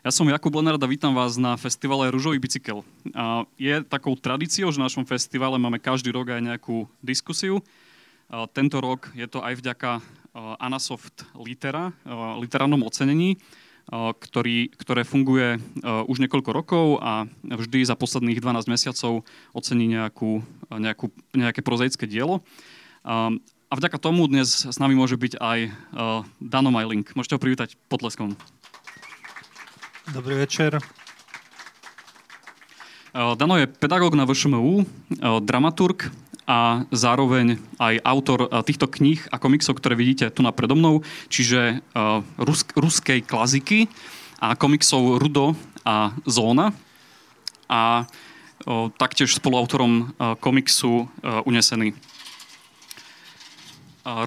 Ja som Jakub Lenard a vítam vás na festivale Ružový bicykel. A je takou tradíciou, že v našom festivale máme každý rok aj nejakú diskusiu. A tento rok je to aj vďaka Anasoft Litera, literárnom ocenení, ktorý, ktoré funguje už niekoľko rokov a vždy za posledných 12 mesiacov ocení nejakú, nejakú, nejaké prozaické dielo. A vďaka tomu dnes s nami môže byť aj Dano Majling. Môžete ho privítať potleskom. Dobrý večer. Dano je pedagóg na VŠMU, dramaturg a zároveň aj autor týchto kníh a komiksov, ktoré vidíte tu na predo mnou, čiže rus- ruskej klaziky a komiksov Rudo a Zóna. A taktiež spoluautorom komiksu Unesený.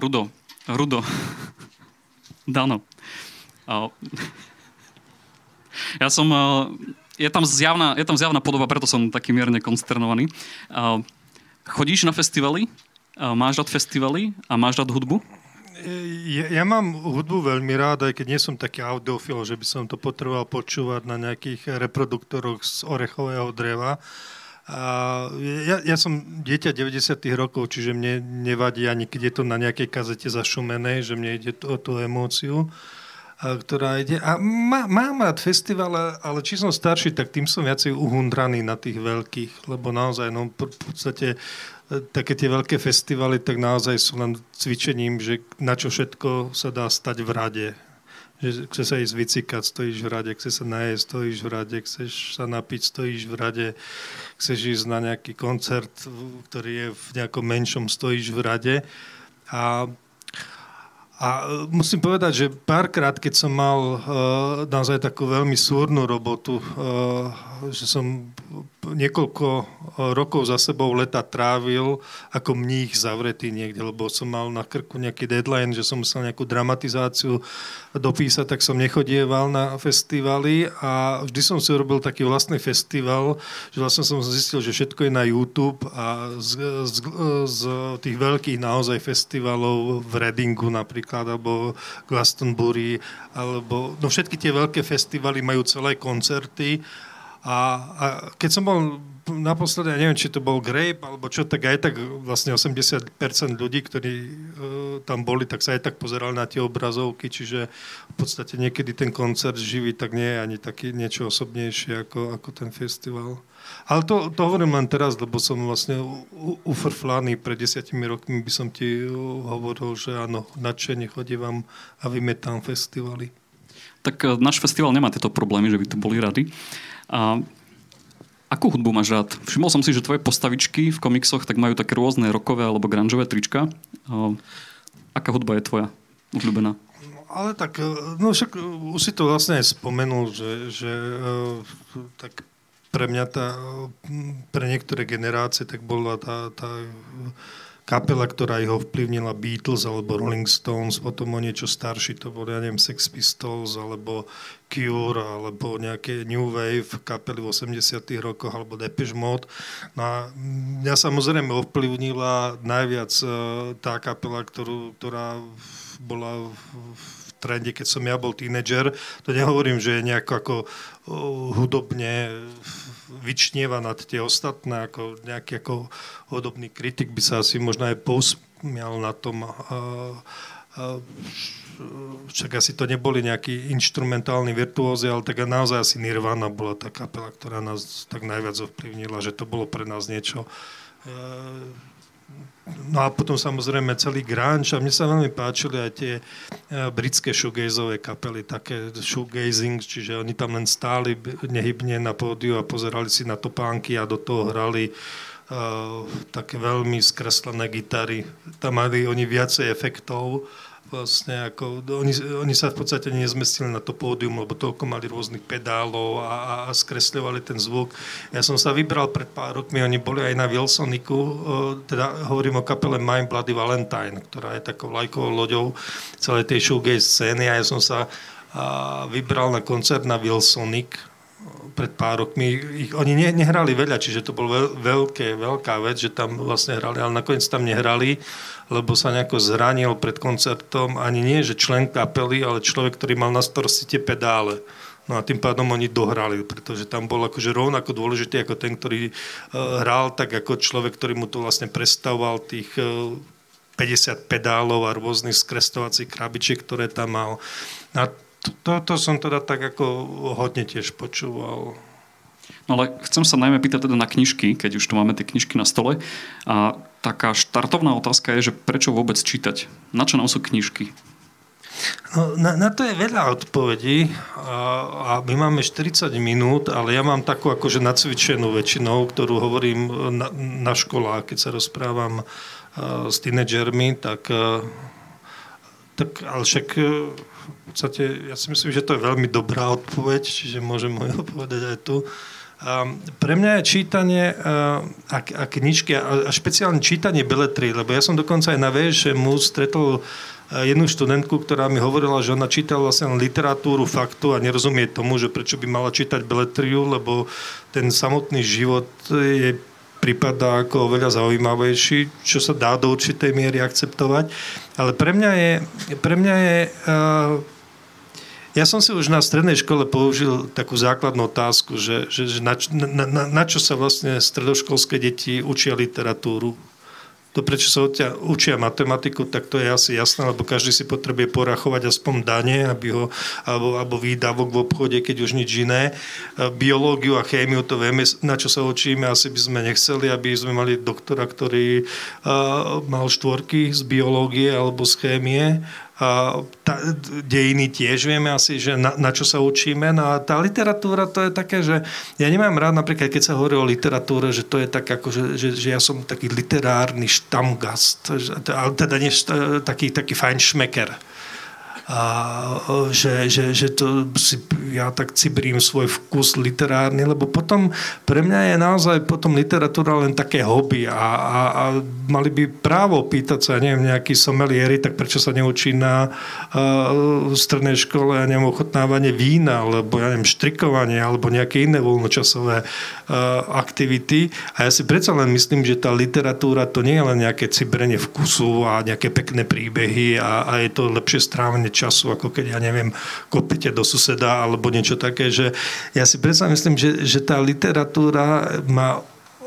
Rudo. Rudo. Dano. Ja som... Eh, je tam, zjavná, je tam zjavná podoba, preto som taký mierne konsternovaný. Eh, chodíš na festivaly? Eh, máš rád festivaly a máš rád hudbu? Ja, ja mám hudbu veľmi rád, aj keď nie som taký audiofil, že by som to potreboval počúvať na nejakých reproduktoroch z orechového dreva. Ja, ja som dieťa 90. rokov, čiže mne nevadí ani keď je to na nejakej kazete zašumenej, že mne ide o tú emóciu ktorá ide. A má, mám rád festival, ale či som starší, tak tým som viacej uhundraný na tých veľkých, lebo naozaj, no v podstate e, také tie veľké festivaly, tak naozaj sú len cvičením, že na čo všetko sa dá stať v rade. Že chce sa ísť vycikať, stojíš v rade, chce sa najesť, stojíš v rade, chceš sa napiť, stojíš v rade, chceš ísť na nejaký koncert, ktorý je v nejakom menšom, stojíš v rade. A a e, musím povedať, že párkrát, keď som mal uh, naozaj takú veľmi súrnu robotu, uh, že som niekoľko e, rokov za sebou leta trávil ako mních zavretý niekde, lebo som mal na krku nejaký deadline, že som musel nejakú dramatizáciu dopísať, tak som nechodieval na festivaly a vždy som si urobil taký vlastný festival, že vlastne som zistil, že všetko je na YouTube a z, z, z tých veľkých naozaj festivalov v Readingu napríklad, alebo Glastonbury, alebo no všetky tie veľké festivaly majú celé koncerty a, a keď som bol naposledy, ja neviem, či to bol Grape, alebo čo, tak aj tak vlastne 80% ľudí, ktorí uh, tam boli, tak sa aj tak pozerali na tie obrazovky, čiže v podstate niekedy ten koncert živý, tak nie je ani taký niečo osobnejšie ako, ako ten festival. Ale to, to hovorím len teraz, lebo som vlastne ufrflaný. Pred desiatimi rokmi by som ti hovoril, že áno, nadšene chodívam a vymetám festivaly. Tak e, náš festival nemá tieto problémy, že by tu boli rady. A akú hudbu máš rád? Všimol som si, že tvoje postavičky v komiksoch tak majú také rôzne rokové alebo grungeové trička. A aká hudba je tvoja obľúbená? Ale tak, no však už si to vlastne spomenul, že, že tak pre mňa tá, pre niektoré generácie tak bola tá, tá kapela, ktorá ich ovplyvnila Beatles alebo Rolling Stones, potom o niečo starší to boli, ja neviem, Sex Pistols alebo Cure alebo nejaké New Wave kapely v 80 rokoch alebo Depeche Mode. No a mňa samozrejme ovplyvnila najviac e, tá kapela, ktorú, ktorá bola v trende, keď som ja bol tínedžer. To nehovorím, že je nejako ako hudobne vyčnieva nad tie ostatné, ako nejaký ako hodobný kritik by sa asi možno aj pousmial na tom. A, však asi to neboli nejakí instrumentálni virtuózy, ale tak naozaj asi Nirvana bola tá kapela, ktorá nás tak najviac ovplyvnila, že to bolo pre nás niečo e, No a potom samozrejme celý grunge a mne sa veľmi páčili aj tie e, britské shoegazové kapely, také shoegazing, čiže oni tam len stáli nehybne na pódiu a pozerali si na topánky a do toho hrali uh, také veľmi skreslené gitary. Tam mali oni viacej efektov vlastne ako, oni, oni sa v podstate nezmestili na to pódium, lebo toľko mali rôznych pedálov a, a, a skresľovali ten zvuk. Ja som sa vybral pred pár rokmi, oni boli aj na Wilsoniku, teda hovorím o kapele My Bloody Valentine, ktorá je takou lajkovou loďou celej tej shoegaze scény a ja som sa a, vybral na koncert na Wilsonik pred pár rokmi. Ich, oni ne, nehrali veľa, čiže to bol veľ, veľké, veľká vec, že tam vlastne hrali, ale nakoniec tam nehrali lebo sa nejako zranil pred koncertom. Ani nie, že člen kapely, ale človek, ktorý mal na starosti tie pedále. No a tým pádom oni dohrali, pretože tam bol akože rovnako dôležitý ako ten, ktorý uh, hral, tak ako človek, ktorý mu to vlastne predstavoval tých uh, 50 pedálov a rôznych skrestovacích krabičiek, ktoré tam mal. A to, to som teda tak ako hodne tiež počúval. No ale chcem sa najmä pýtať teda na knižky, keď už tu máme tie knižky na stole. A taká štartovná otázka je, že prečo vôbec čítať? Na čo nám sú knižky? No, na, na to je veľa odpovedí a, a my máme 40 minút, ale ja mám takú akože nacvičenú väčšinou, ktorú hovorím na, na školách, keď sa rozprávam uh, s tínedžermi, tak, uh, tak ale však uh, v podstate ja si myslím, že to je veľmi dobrá odpoveď, čiže môžem ho povedať aj tu. Pre mňa je čítanie a, a knižky a, a špeciálne čítanie beletry, lebo ja som dokonca aj na VŠMu stretol uh, jednu študentku, ktorá mi hovorila, že ona čítala vlastne literatúru faktu a nerozumie tomu, že prečo by mala čítať beletriu, lebo ten samotný život je prípada ako oveľa zaujímavejší, čo sa dá do určitej miery akceptovať. Ale pre mňa je, pre mňa je ja som si už na strednej škole použil takú základnú otázku, že, že, že na, na, na, na čo sa vlastne stredoškolské deti učia literatúru to, prečo sa odtia, učia matematiku, tak to je asi jasné, lebo každý si potrebuje porachovať aspoň dane, aby ho, alebo, alebo výdavok v obchode, keď už nič iné. Biológiu a chémiu, to vieme, na čo sa učíme, asi by sme nechceli, aby sme mali doktora, ktorý uh, mal štvorky z biológie alebo z chémie tá, dejiny tiež vieme asi, že na, na čo sa učíme. No a tá literatúra to je také, že ja nemám rád napríklad, keď sa hovorí o literatúre, že to je tak ako, že, že, že ja som taký literárny štamgast, ale teda nie taký, taký fajn šmeker a že, že, že to si, ja tak cibrím svoj vkus literárny, lebo potom pre mňa je naozaj potom literatúra len také hobby a, a, a mali by právo pýtať sa, neviem, nejaký somelieri, tak prečo sa neučí na uh, strednej škole, ja neviem, ochotnávanie vína, alebo ja neviem, štrikovanie, alebo nejaké iné voľnočasové uh, aktivity. A ja si predsa len myslím, že tá literatúra to nie je len nejaké cibrenie vkusu a nejaké pekné príbehy a, a je to lepšie strávenie času, ako keď, ja neviem, kopete do suseda alebo niečo také, že ja si predsa myslím, že, že tá literatúra má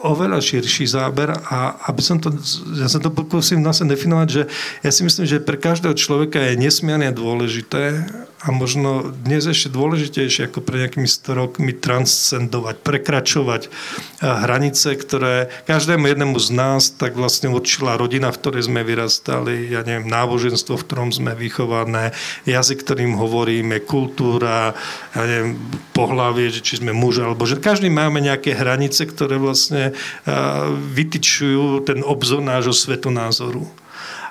oveľa širší záber a aby som to, ja sa to pokúsim vlastne definovať, že ja si myslím, že pre každého človeka je nesmierne dôležité a možno dnes ešte dôležitejšie ako pre nejakými 100 rokmi transcendovať, prekračovať eh, hranice, ktoré každému jednému z nás tak vlastne určila rodina, v ktorej sme vyrastali, ja neviem, náboženstvo, v ktorom sme vychované, jazyk, ktorým hovoríme, kultúra, ja neviem, pohlavie, či sme muž, alebo že každý máme nejaké hranice, ktoré vlastne eh, vytyčujú ten obzor nášho svetonázoru.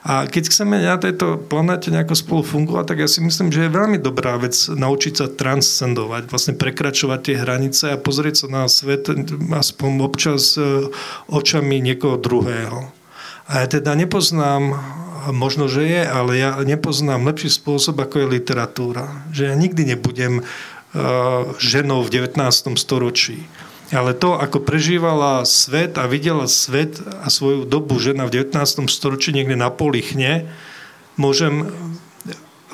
A keď chceme na tejto planete nejako spolu fungovať, tak ja si myslím, že je veľmi dobrá vec naučiť sa transcendovať, vlastne prekračovať tie hranice a pozrieť sa na svet aspoň občas e, očami niekoho druhého. A ja teda nepoznám, možno, že je, ale ja nepoznám lepší spôsob, ako je literatúra. Že ja nikdy nebudem uh, ženou v 19. storočí ale to, ako prežívala svet a videla svet a svoju dobu žena v 19. storočí niekde na polichne, môžem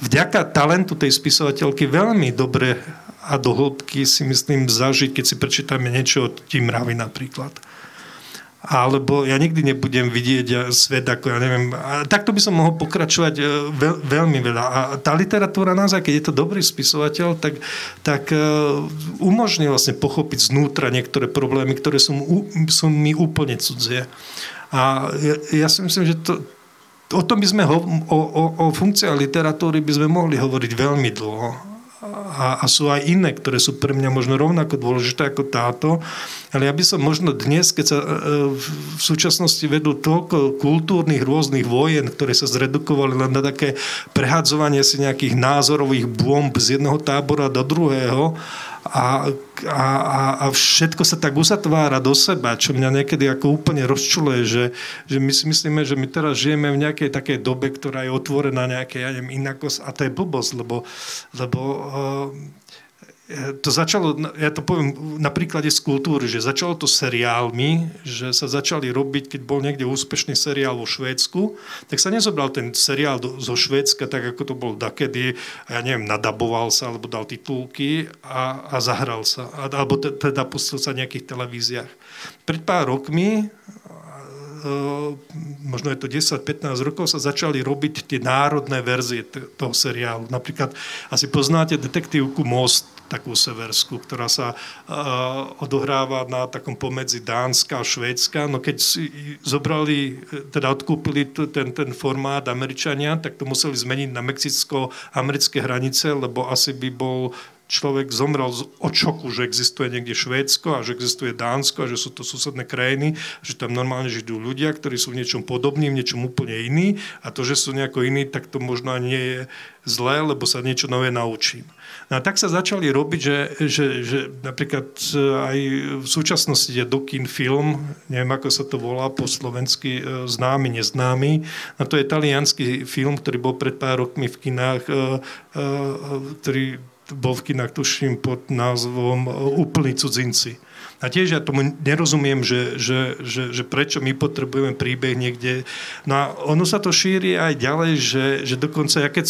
vďaka talentu tej spisovateľky veľmi dobre a do hĺbky si myslím zažiť, keď si prečítame niečo od Timravy napríklad alebo ja nikdy nebudem vidieť svet ako, ja neviem, a takto by som mohol pokračovať e, veľ, veľmi veľa. A tá literatúra naozaj, keď je to dobrý spisovateľ, tak, tak e, umožní vlastne pochopiť znútra niektoré problémy, ktoré sú, sú mi úplne cudzie. A ja, ja si myslím, že to, o tom by sme, ho, o, o, o funkcii literatúry by sme mohli hovoriť veľmi dlho a, a sú aj iné, ktoré sú pre mňa možno rovnako dôležité ako táto. Ale ja by som možno dnes, keď sa e, v súčasnosti vedú toľko kultúrnych rôznych vojen, ktoré sa zredukovali len na také prehádzovanie si nejakých názorových bomb z jedného tábora do druhého a, a, a všetko sa tak uzatvára do seba, čo mňa niekedy ako úplne rozčuluje, že, že my si myslíme, že my teraz žijeme v nejakej takej dobe, ktorá je otvorená nejaké, ja neviem, inakosť. A to je blbosť, lebo, lebo uh, to začalo, ja to poviem na príklade z kultúry, že začalo to seriálmi, že sa začali robiť, keď bol niekde úspešný seriál vo Švédsku, tak sa nezobral ten seriál do, zo Švédska, tak ako to bol dakedy, ja neviem, nadaboval sa, alebo dal titulky a, a zahral sa, alebo teda pustil sa v nejakých televíziách. Pred pár rokmi možno je to 10-15 rokov, sa začali robiť tie národné verzie toho seriálu. Napríklad asi poznáte detektívku Most, takú severskú, ktorá sa uh, odohráva na takom pomedzi Dánska a Švédska. No keď si zobrali, teda odkúpili ten, ten formát Američania, tak to museli zmeniť na mexicko-americké hranice, lebo asi by bol človek zomrel od šoku, že existuje niekde Švédsko a že existuje Dánsko a že sú to susedné krajiny, že tam normálne žijú ľudia, ktorí sú v niečom podobní, v niečom úplne iní a to, že sú nejako iní, tak to možno nie je zlé, lebo sa niečo nové naučím. No a tak sa začali robiť, že, že, že napríklad e, aj v súčasnosti je Dokin film, neviem ako sa to volá po slovensky, e, známy, neznámy. No to je talianský film, ktorý bol pred pár rokmi v kinách, e, ktorý bol v kinách, tuším, pod názvom Úplní cudzinci. A tiež ja tomu nerozumiem, že, že, že, že prečo my potrebujeme príbeh niekde. No a ono sa to šíri aj ďalej, že, že dokonca ja keď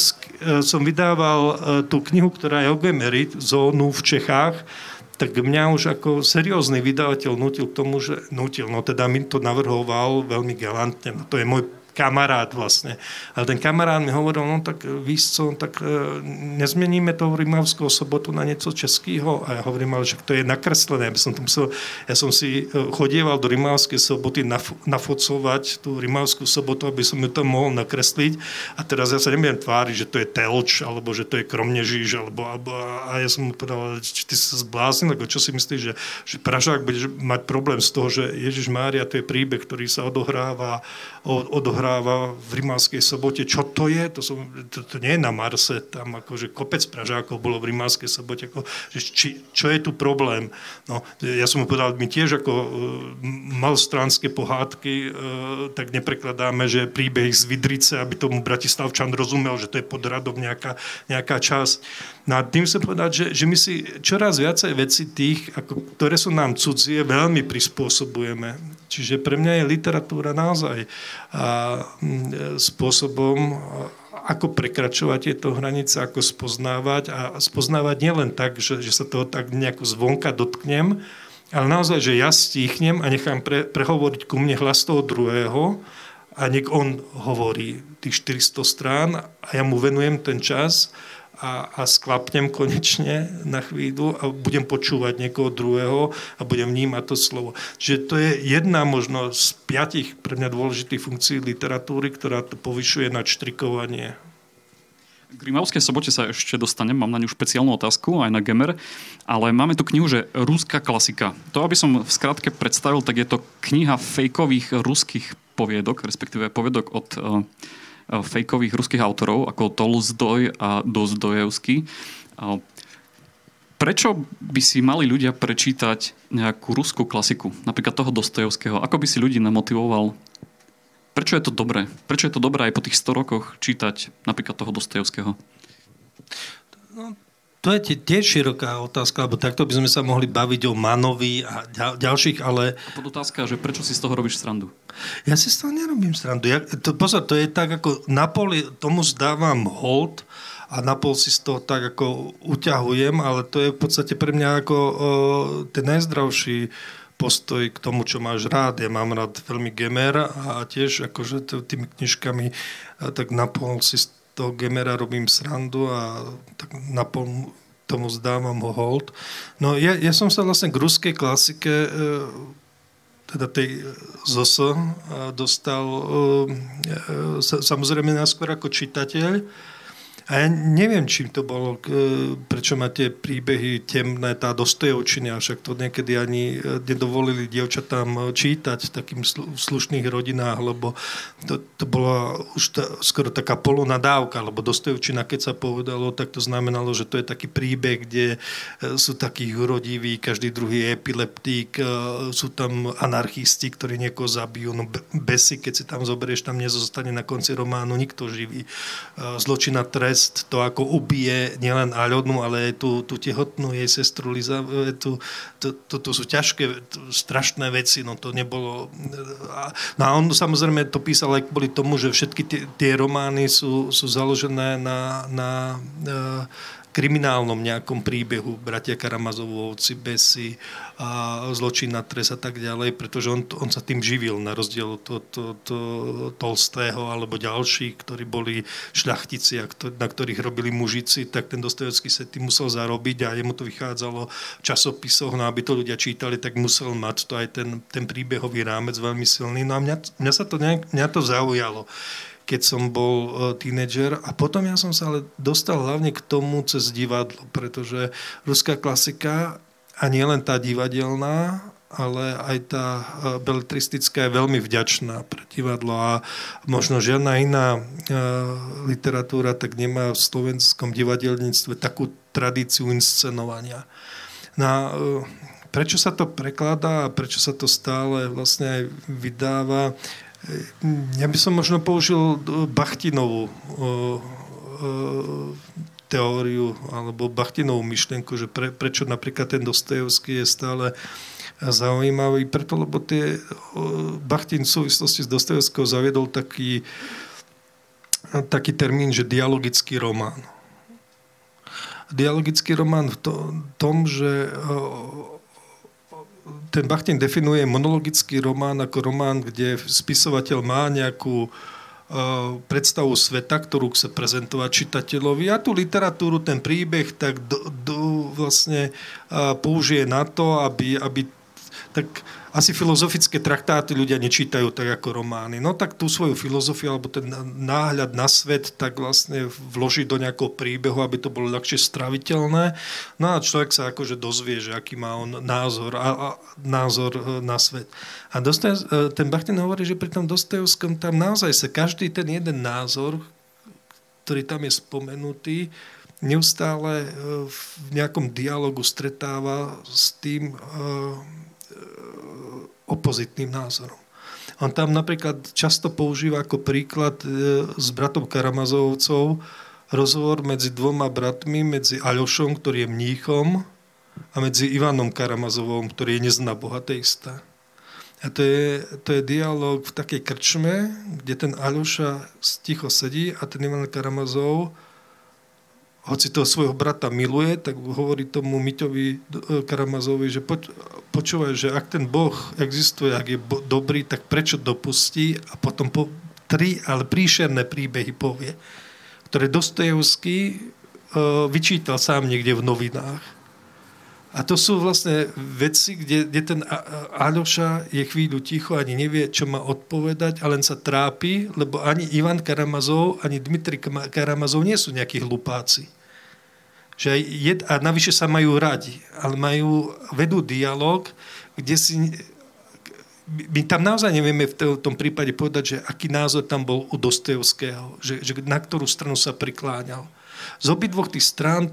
som vydával e, tú knihu, ktorá je Ogemerit, zónu v Čechách, tak mňa už ako seriózny vydavateľ nutil k tomu, že nutil, no teda mi to navrhoval veľmi galantne, no to je môj kamarát vlastne. A ten kamarát mi hovoril, no tak víš co, tak e, nezmeníme to Rimavského sobotu na niečo českého. A ja hovorím, ale že to je nakreslené. Ja som, musel, ja som si e, chodieval do Rimavskej soboty naf- nafocovať tú Rimavskú sobotu, aby som ju tam mohol nakresliť. A teraz ja sa nebudem tváriť, že to je Telč, alebo že to je Kromnežíž, alebo, alebo a ja som mu povedal, či ty sa zbláznil, alebo čo si myslíš, že, že Pražák bude mať problém z toho, že Ježiš Mária, to je príbeh, ktorý sa odohráva, odohráva odohráva v Rimavskej sobote. Čo to je? To, som, to, to nie je na Marse, tam akože kopec Pražákov bolo v Rimavskej sobote. Ako, že či, čo je tu problém? No, ja som mu povedal, my tiež ako uh, malstránske pohádky uh, tak neprekladáme, že príbeh z Vidrice, aby tomu Bratislavčan rozumel, že to je pod radom nejaká, nejaká časť. No a tým chcem povedať, že, že my si čoraz viacej veci tých, ako, ktoré sú nám cudzie, veľmi prispôsobujeme. Čiže pre mňa je literatúra naozaj spôsobom, ako prekračovať tieto hranice, ako spoznávať a spoznávať nielen tak, že, že sa toho tak nejako zvonka dotknem, ale naozaj, že ja stíchnem a nechám pre, prehovoriť ku mne hlas toho druhého a nech on hovorí tých 400 strán a ja mu venujem ten čas a, a sklapnem konečne na chvíľu a budem počúvať niekoho druhého a budem vnímať to slovo. Čiže to je jedna možno z piatich pre mňa dôležitých funkcií literatúry, ktorá to povyšuje na čtrikovanie. K Rimavskej sobote sa ešte dostanem, mám na ňu špeciálnu otázku, aj na Gemer, ale máme tu knihu, že Ruská klasika. To, aby som v skratke predstavil, tak je to kniha fejkových ruských poviedok, respektíve poviedok od uh, fejkových ruských autorov, ako Tolstoj a Dozdojevský. Prečo by si mali ľudia prečítať nejakú ruskú klasiku, napríklad toho Dostojevského? Ako by si ľudí namotivoval? Prečo je to dobré? Prečo je to dobré aj po tých 100 rokoch čítať napríklad toho Dostojevského? No, to je tiež široká otázka, lebo takto by sme sa mohli baviť o Manovi a ďalších, ale... A otázka, že prečo si z toho robíš srandu? Ja si z toho nerobím srandu. Ja, to, pozor, to je tak, ako napoli tomu zdávam hold a napol si z toho tak ako uťahujem, ale to je v podstate pre mňa ako o, ten najzdravší postoj k tomu, čo máš rád. Ja mám rád veľmi gemer a tiež akože tými knižkami tak napol si z toho Gemera robím srandu a tak napol tomu zdávam ho hold. No ja, ja som sa vlastne k ruskej klasike, e, teda tej ZOS, e, dostal e, samozrejme náskôr ako čitateľ, a ja neviem, čím to bolo, prečo má tie príbehy temné, tá dostojovčina, však to niekedy ani e, nedovolili dievčatám čítať v takým slušných rodinách, lebo to, to bola už ta, skoro taká polonadávka, lebo dostojovčina, keď sa povedalo, tak to znamenalo, že to je taký príbeh, kde e, sú takí urodiví, každý druhý je epileptík, e, sú tam anarchisti, ktorí niekoho zabijú, no besy, keď si tam zoberieš, tam nezostane na konci románu nikto živý. Zločina trest, trest, to ako ubije nielen Aľonu, ale aj tú, tú tehotnú jej sestru Liza, e, tú, to, to, to sú ťažké, strašné veci, no to nebolo... No a on samozrejme to písal aj kvôli tomu, že všetky tie, tie romány sú, sú založené na, na, na kriminálnom nejakom príbehu. Bratia Karamazovovci, Besy, a zločin na trest a tak ďalej, pretože on, on sa tým živil na rozdiel od to, to, to, Tolstého alebo ďalší, ktorí boli šľachtici, a ktor- na ktorých robili mužici, tak ten Dostojevský sa tým musel zarobiť a jemu to vychádzalo v časopisoch, no aby to ľudia čítali, tak musel mať to aj ten, ten príbehový rámec veľmi silný. No a mňa, mňa sa to, mňa to zaujalo keď som bol e, tínedžer. A potom ja som sa ale dostal hlavne k tomu cez divadlo, pretože ruská klasika a nie len tá divadelná, ale aj tá e, beletristická je veľmi vďačná pre divadlo a možno žiadna iná e, literatúra tak nemá v slovenskom divadelníctve takú tradíciu inscenovania. No a prečo sa to prekladá a prečo sa to stále vlastne aj vydáva, ja by som možno použil Bachtinovú teóriu alebo Bachtinovú myšlienku, že pre, prečo napríklad ten Dostojevský je stále zaujímavý, preto lebo tie Bachtin v súvislosti s Dostojevského zaviedol taký, taký termín, že dialogický román. Dialogický román v tom, že ten Bachtin definuje monologický román ako román, kde spisovateľ má nejakú uh, predstavu sveta, ktorú chce prezentovať čitateľovi. A tú literatúru, ten príbeh tak do, do, vlastne uh, použije na to, aby, aby tak asi filozofické traktáty ľudia nečítajú tak ako romány. No tak tú svoju filozofiu alebo ten náhľad na svet tak vlastne vložiť do nejakého príbehu, aby to bolo ľahšie straviteľné. No a človek sa akože dozvie, že aký má on názor, a, a, názor e, na svet. A Dostojev, e, ten Bachtin hovorí, že pri tom Dostojevskom tam naozaj sa každý ten jeden názor, ktorý tam je spomenutý, neustále e, v nejakom dialogu stretáva s tým opozitným názorom. On tam napríklad často používa ako príklad e, s bratom Karamazovcov rozhovor medzi dvoma bratmi, medzi Aľošom, ktorý je mníchom, a medzi Ivanom Karamazovom, ktorý je nezná bohateista. A to je, to je dialog v takej krčme, kde ten Aľoša ticho sedí a ten Ivan Karamazov hoci toho svojho brata miluje, tak hovorí tomu Miťovi e, Karamazovi, že poč, počúvaj, že ak ten Boh existuje, ak je bo, dobrý, tak prečo dopustí a potom po, tri, ale príšerné príbehy povie, ktoré Dostojevský uh, vyčítal sám niekde v novinách. A to sú vlastne veci, kde, kde ten Aľoša je chvíľu ticho, ani nevie, čo má odpovedať, a len sa trápi, lebo ani Ivan Karamazov, ani Dmitri Karamazov nie sú nejakí hlupáci. Že jed, a navyše sa majú radi, ale majú, vedú dialog, kde si my tam naozaj nevieme v tom prípade povedať, že aký názor tam bol u Dostojevského, že, že na ktorú stranu sa prikláňal z obidvoch tých strán, e,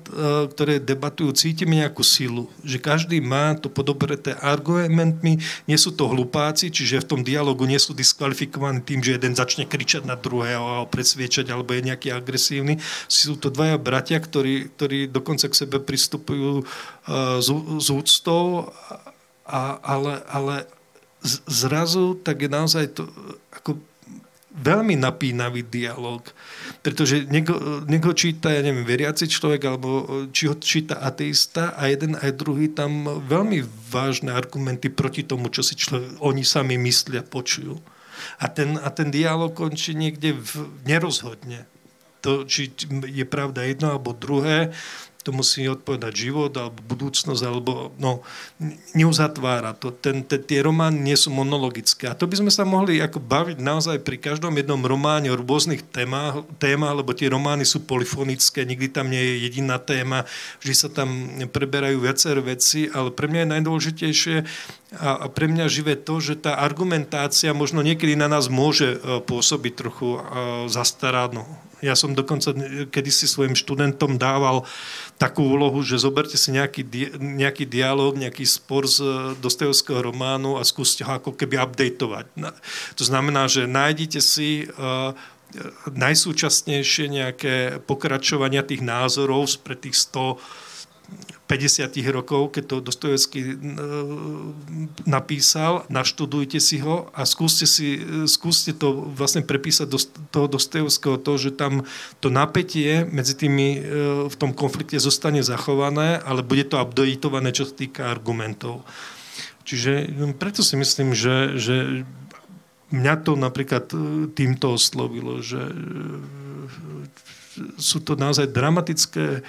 ktoré debatujú, cítime nejakú silu. Že každý má to podobreté argumentmi, nie sú to hlupáci, čiže v tom dialogu nie sú diskvalifikovaní tým, že jeden začne kričať na druhého a presviečať, alebo je nejaký agresívny. Sú to dvaja bratia, ktorí, ktorí dokonca k sebe pristupujú s, e, s úctou, a, ale, ale zrazu tak je naozaj to ako veľmi napínavý dialog, pretože niekto, niekto číta, ja neviem, veriaci človek, alebo či ho číta ateista a jeden aj druhý tam veľmi vážne argumenty proti tomu, čo si človek, oni sami myslia, počujú. A ten, a ten dialog končí niekde v, nerozhodne. To, či je pravda jedno alebo druhé, to musí odpovedať život alebo budúcnosť, alebo no, neuzatvára to. Ten, ten, tie romány nie sú monologické. A to by sme sa mohli ako baviť naozaj pri každom jednom románe o rôznych témach, témach, lebo tie romány sú polifonické, nikdy tam nie je jediná téma, vždy sa tam preberajú viaceré veci, ale pre mňa je najdôležitejšie a, pre mňa živé to, že tá argumentácia možno niekedy na nás môže e, pôsobiť trochu e, zastarano ja som dokonca kedysi svojim študentom dával takú úlohu, že zoberte si nejaký, nejaký dialog, nejaký spor z Dostojevského románu a skúste ho ako keby updateovať. To znamená, že nájdite si uh, najsúčasnejšie nejaké pokračovania tých názorov pre tých 100 50 rokov, keď to Dostojevský napísal, naštudujte si ho a skúste, si, skúste to vlastne prepísať do toho Dostojevského to, že tam to napätie medzi tými v tom konflikte zostane zachované, ale bude to updateované, čo sa týka argumentov. Čiže no, preto si myslím, že, že mňa to napríklad e, týmto oslovilo, že e, sú to naozaj dramatické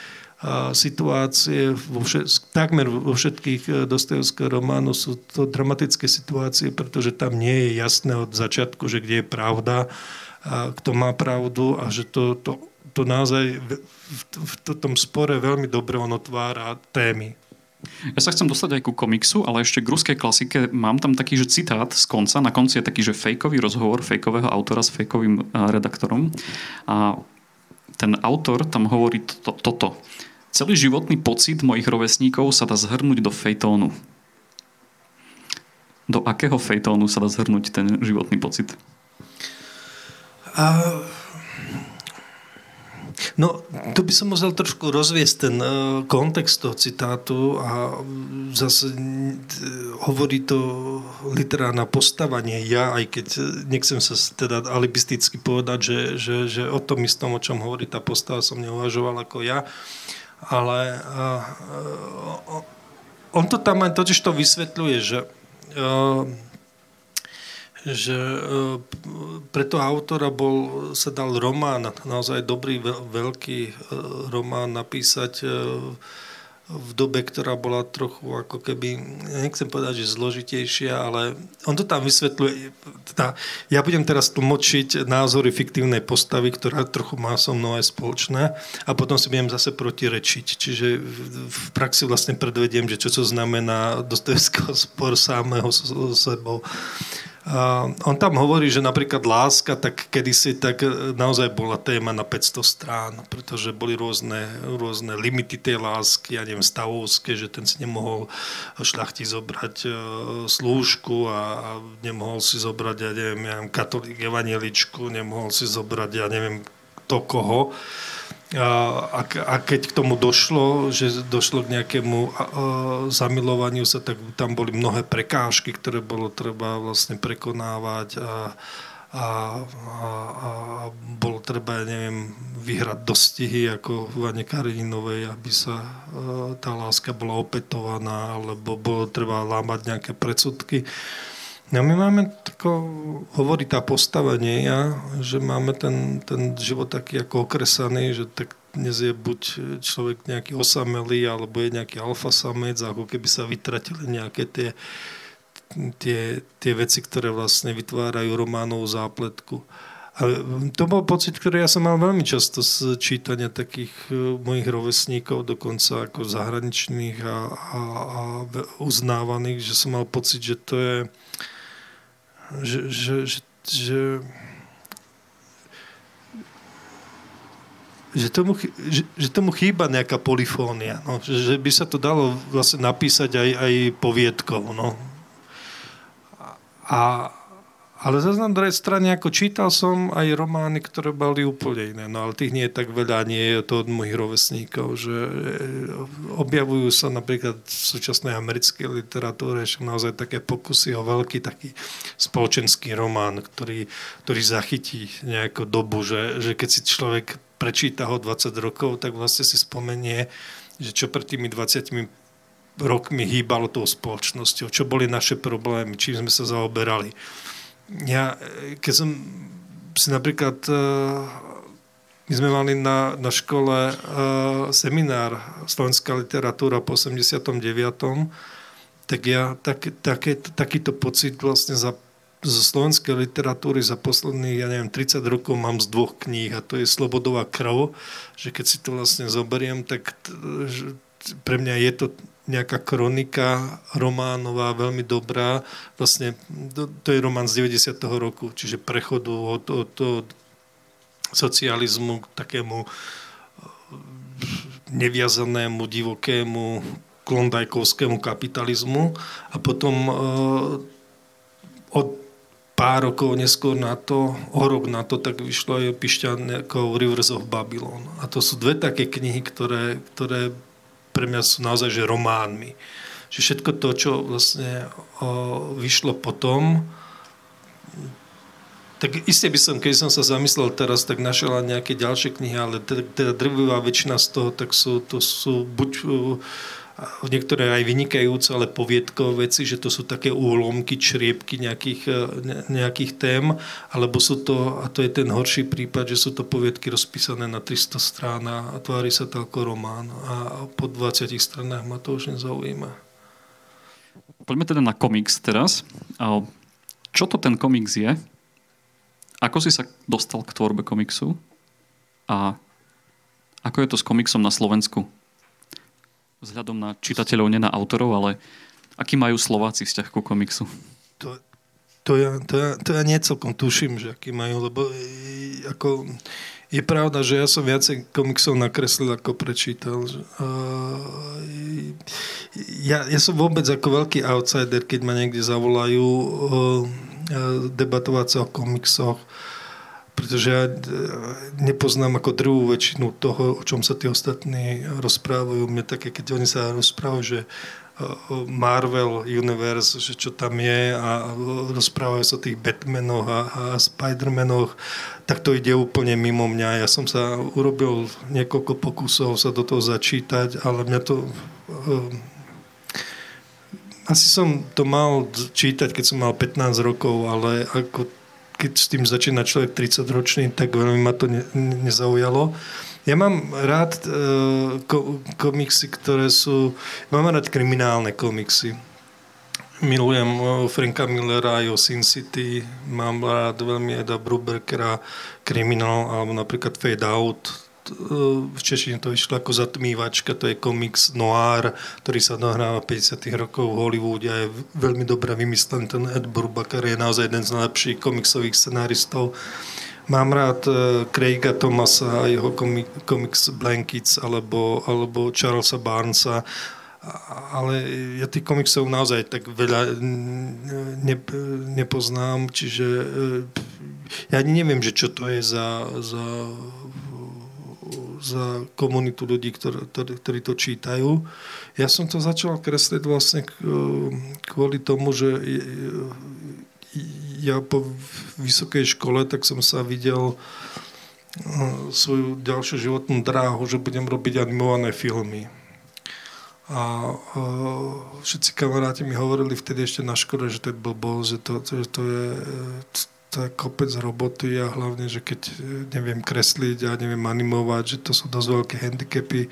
situácie, vo všet, takmer vo všetkých e, Dostojevského románu sú to dramatické situácie, pretože tam nie je jasné od začiatku, že kde je pravda, a kto má pravdu a že to, to, to naozaj v, v, v tom spore veľmi dobre on otvára témy. Ja sa chcem dostať aj ku komiksu, ale ešte k ruskej klasike mám tam taký, že citát z konca. Na konci je taký, že fejkový rozhovor fejkového autora s fejkovým redaktorom. A ten autor tam hovorí to, toto. Celý životný pocit mojich rovesníkov sa dá zhrnúť do fejtónu. Do akého fejtónu sa dá zhrnúť ten životný pocit? Uh No, tu by som musel trošku rozviesť ten uh, kontext toho citátu a zase uh, hovorí to literárne postavanie ja, aj keď e, nechcem sa teda alibisticky povedať, že, že, že o tom istom, o čom hovorí tá postava, som neuvažoval ako ja, ale uh, uh, on to tam aj totiž to vysvetľuje, že uh, že e, pre toho autora bol, sa dal román, naozaj dobrý, veľký román napísať e, v dobe, ktorá bola trochu ako keby, nechcem povedať, že zložitejšia, ale on to tam vysvetľuje. Teda, ja budem teraz tlmočiť názory fiktívnej postavy, ktorá trochu má so mnou aj spoločné a potom si budem zase protirečiť. Čiže v praxi vlastne predvediem, že čo to znamená Dostojevského spor sámeho so sebou. On tam hovorí, že napríklad láska, tak kedysi tak e, naozaj bola téma na 500 strán, pretože boli rôzne, rôzne limity tej lásky, ja neviem, stavovské, že ten si nemohol šľachti zobrať uh, slúžku a, a nemohol si zobrať, ja neviem, ja neviem katolík evanieličku, nemohol si zobrať, ja neviem, to koho. Uh, a, a keď k tomu došlo, že došlo k nejakému zamilovaniu sa, tak tam boli mnohé prekážky, ktoré bolo treba vlastne prekonávať a, a, a, a bolo treba, neviem, vyhrať dostihy ako Vane Karininovej, aby sa tá láska bola opetovaná, alebo bolo treba lámať nejaké predsudky. No my máme, tako, hovorí tá postava ja, že máme ten, ten život taký ako okresaný, že tak dnes je buď človek nejaký osamelý, alebo je nejaký alfa samec, ako keby sa vytratili nejaké tie, tie, tie veci, ktoré vlastne vytvárajú románovú zápletku. A to bol pocit, ktorý ja som mal veľmi často z čítania takých e, mojich rovesníkov, dokonca ako zahraničných a, a, a uznávaných, že som mal pocit, že to je že, že, že, že že tomu, že, že tomu chýba nejaká polifónia. No, že, že by sa to dalo vlastne napísať aj, aj poviedkou. No. A, ale zase na druhej strane, ako čítal som aj romány, ktoré boli úplne iné, no ale tých nie je tak veľa, nie je to od mojich rovesníkov, že e, objavujú sa napríklad v súčasnej americkej literatúre ešte naozaj také pokusy o veľký taký spoločenský román, ktorý, ktorý zachytí nejakú dobu, že, že keď si človek prečíta ho 20 rokov, tak vlastne si spomenie, že čo pred tými 20 rokmi hýbalo tou spoločnosťou, čo boli naše problémy, čím sme sa zaoberali ja, keď som si napríklad, e, my sme mali na, na škole e, seminár Slovenská literatúra po 89. Tak ja tak, také, takýto pocit vlastne za zo slovenskej literatúry za posledných, ja neviem, 30 rokov mám z dvoch kníh a to je Slobodová krv, že keď si to vlastne zoberiem, tak pre mňa je to nejaká kronika románová, veľmi dobrá. Vlastne to, je román z 90. roku, čiže prechodu od, od, od socializmu k takému eh, neviazanému, divokému, klondajkovskému kapitalizmu a potom uh, od pár rokov neskôr na to, o rok na to, tak vyšlo aj Pišťanekov Rivers of Babylon. A to sú dve také knihy, ktoré, ktoré pre mňa sú naozaj že románmi. Že všetko to, čo vlastne o, vyšlo potom, tak isté by som, keď som sa zamyslel teraz, tak našiel nejaké ďalšie knihy, ale teda drvivá väčšina z toho, tak sú, to sú buď niektoré aj vynikajúce, ale poviedkové veci, že to sú také úlomky, čriepky nejakých, e, nejakých tém, alebo sú to, a to je ten horší prípad, že sú to poviedky rozpísané na 300 strán a tvári sa to ako román a po 20 stranách ma to už nezaujíma. Poďme teda na komiks teraz. Čo to ten komiks je? Ako si sa dostal k tvorbe komiksu? A ako je to s komiksom na Slovensku? Vzhľadom na čitateľov, nie na autorov, ale aký majú Slováci vzťah ku komiksu? To, to, ja, to, ja, to ja niecelkom tuším, že aký majú, lebo e, ako, je pravda, že ja som viacej komiksov nakreslil, ako prečítal. Uh, ja, ja som vôbec ako veľký outsider, keď ma niekde zavolajú uh, debatovať sa o komiksoch pretože ja e, nepoznám ako druhú väčšinu toho, o čom sa tí ostatní rozprávajú. Mne také, keď oni sa rozprávajú, že e, Marvel Universe, že čo tam je a rozprávajú sa o tých Batmanoch a, a Spidermanoch, tak to ide úplne mimo mňa. Ja som sa urobil niekoľko pokusov sa do toho začítať, ale mňa to... Uh, asi som to mal čítať, keď som mal 15 rokov, ale ako keď s tým začína človek 30 ročný, tak veľmi ma to ne, nezaujalo. Ja mám rád e, ko, komiksy, ktoré sú... Mám rád kriminálne komiksy. Milujem e, Franka Millera, jo Sin City, mám rád veľmi Eda Bruberkera, Kriminál, alebo napríklad Fade Out, v Češine to vyšlo ako Zatmývačka, to je komiks noir, ktorý sa dohráva 50 rokov v Hollywoode a je veľmi dobre vymyslený. Ten Ed Brubaker je naozaj jeden z najlepších komiksových scenáristov. Mám rád e, Craiga Thomasa a jeho komiks Blankets alebo, alebo Charlesa Barnesa ale ja tých komiksov naozaj tak veľa ne, nepoznám, čiže e, ja ani neviem, že čo to je za, za za komunitu ľudí, ktorí, to čítajú. Ja som to začal kresliť vlastne kvôli tomu, že ja po vysokej škole tak som sa videl svoju ďalšiu životnú dráhu, že budem robiť animované filmy. A všetci kamaráti mi hovorili vtedy ešte na škole, že to je blbosť, že to, že to je to je kopec roboty a hlavne, že keď e, neviem kresliť a neviem animovať, že to sú dosť veľké handicapy,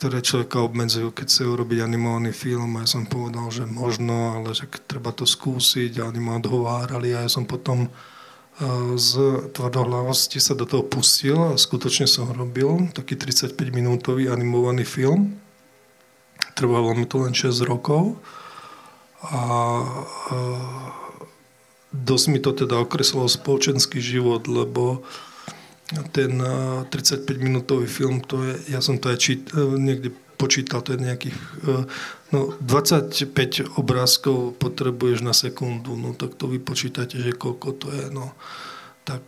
ktoré človeka obmedzujú, keď sa urobiť animovaný film. A ja som povedal, že možno, ale že treba to skúsiť a oni ma odhovárali a ja som potom e, z tvrdohlavosti sa do toho pustil a skutočne som robil taký 35-minútový animovaný film. Trvalo mi to len 6 rokov a, a dosť mi to teda okreslilo spoločenský život, lebo ten 35-minútový film, to je, ja som to aj čít, e, niekde počítal, to je nejakých e, no, 25 obrázkov potrebuješ na sekundu, no tak to vypočítate, že koľko to je, no. Tak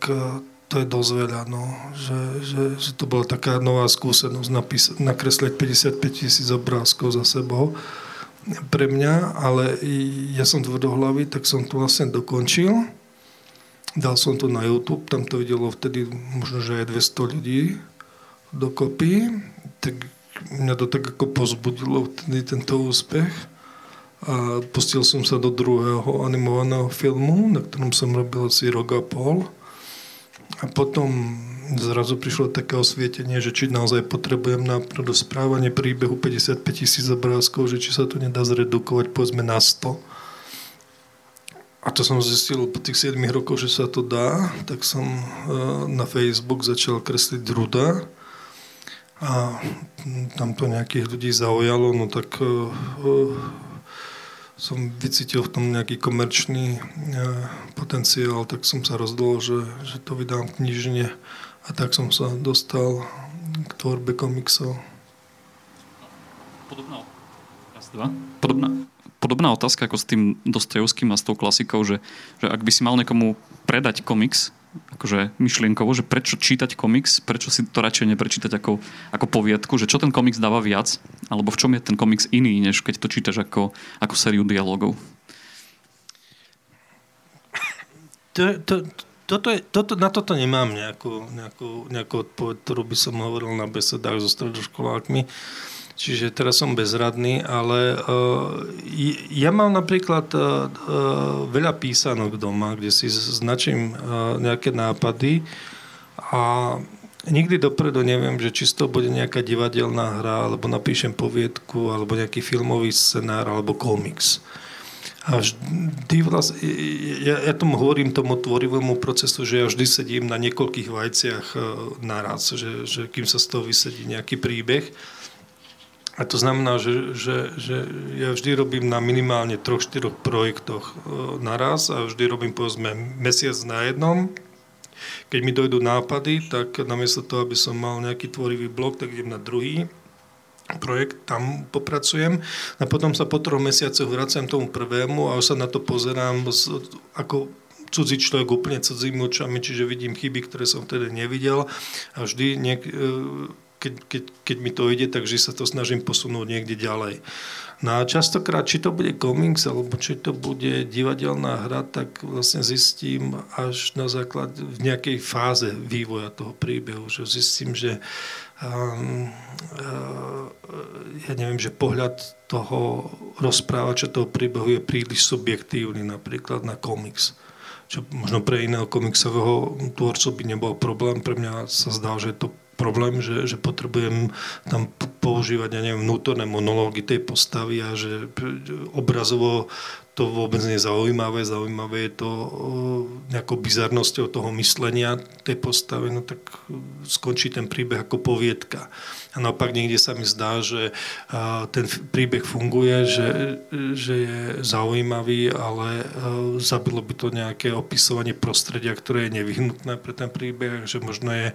to je dosť veľa, no, že, že, že to bola taká nová skúsenosť napísať, nakresliť 55 tisíc obrázkov za sebou pre mňa, ale ja som tvrdohlavý, tak som to vlastne dokončil. Dal som to na YouTube, tam to videlo vtedy možno, že aj 200 ľudí dokopy. Tak mňa to tak ako pozbudilo vtedy tento úspech. A pustil som sa do druhého animovaného filmu, na ktorom som robil asi rok a pol. A potom zrazu prišlo také osvietenie, že či naozaj potrebujem na rozprávanie príbehu 55 tisíc obrázkov, že či sa to nedá zredukovať povedzme na 100. A to som zistil po tých 7 rokoch, že sa to dá, tak som eh, na Facebook začal kresliť Ruda a tam to nejakých ľudí zaujalo, no tak eh, som vycítil v tom nejaký komerčný potenciál, tak som sa rozdol, že, že to vydám knižne a tak som sa dostal k tvorbe komiksov. Podobná, raz, dva. Podobná, podobná otázka ako s tým Dostojevským a s tou klasikou, že, že ak by si mal niekomu predať komiks, akože myšlienkovo, že prečo čítať komiks, prečo si to radšej neprečítať ako, ako poviedku, že čo ten komiks dáva viac, alebo v čom je ten komiks iný, než keď to čítaš ako, ako sériu dialogov. To, to, toto je, toto, na toto nemám nejakú, nejakú, nejakú odpoveď, ktorú by som hovoril na besedách so stredoškolákmi. Čiže teraz som bezradný, ale uh, ja mám napríklad uh, uh, veľa písanok doma, kde si značím uh, nejaké nápady a nikdy dopredu neviem, že či to bude nejaká divadelná hra, alebo napíšem poviedku, alebo nejaký filmový scenár, alebo komiks. A vždy vlastne, ja, ja tomu hovorím tomu tvorivému procesu, že ja vždy sedím na niekoľkých vajciach naraz, že, že kým sa z toho vysedí nejaký príbeh. A to znamená, že, že, že ja vždy robím na minimálne troch, štyroch projektoch e, naraz a vždy robím povedzme mesiac na jednom. Keď mi dojdú nápady, tak namiesto toho, aby som mal nejaký tvorivý blok, tak idem na druhý projekt, tam popracujem a potom sa po troch mesiacoch vraciam tomu prvému a už sa na to pozerám ako cudzí človek úplne cudzými očami, čiže vidím chyby, ktoré som vtedy nevidel a vždy niek- e, keď, keď, keď mi to ide, takže sa to snažím posunúť niekde ďalej. No a častokrát, či to bude komiks, alebo či to bude divadelná hra, tak vlastne zistím až na základ v nejakej fáze vývoja toho príbehu, že zistím, že um, ja neviem, že pohľad toho rozprávača toho príbehu je príliš subjektívny napríklad na komiks čo možno pre iného komiksového tvorcu by nebol problém. Pre mňa sa zdá, že je to problém, že, že potrebujem tam používať, ja neviem, vnútorné monológy tej postavy a že obrazovo to vôbec je zaujímavé. Je to nejakou bizarnosťou toho myslenia tej postavy, no tak skončí ten príbeh ako poviedka. A naopak niekde sa mi zdá, že ten príbeh funguje, že, že je zaujímavý, ale zabilo by to nejaké opisovanie prostredia, ktoré je nevyhnutné pre ten príbeh, že možno je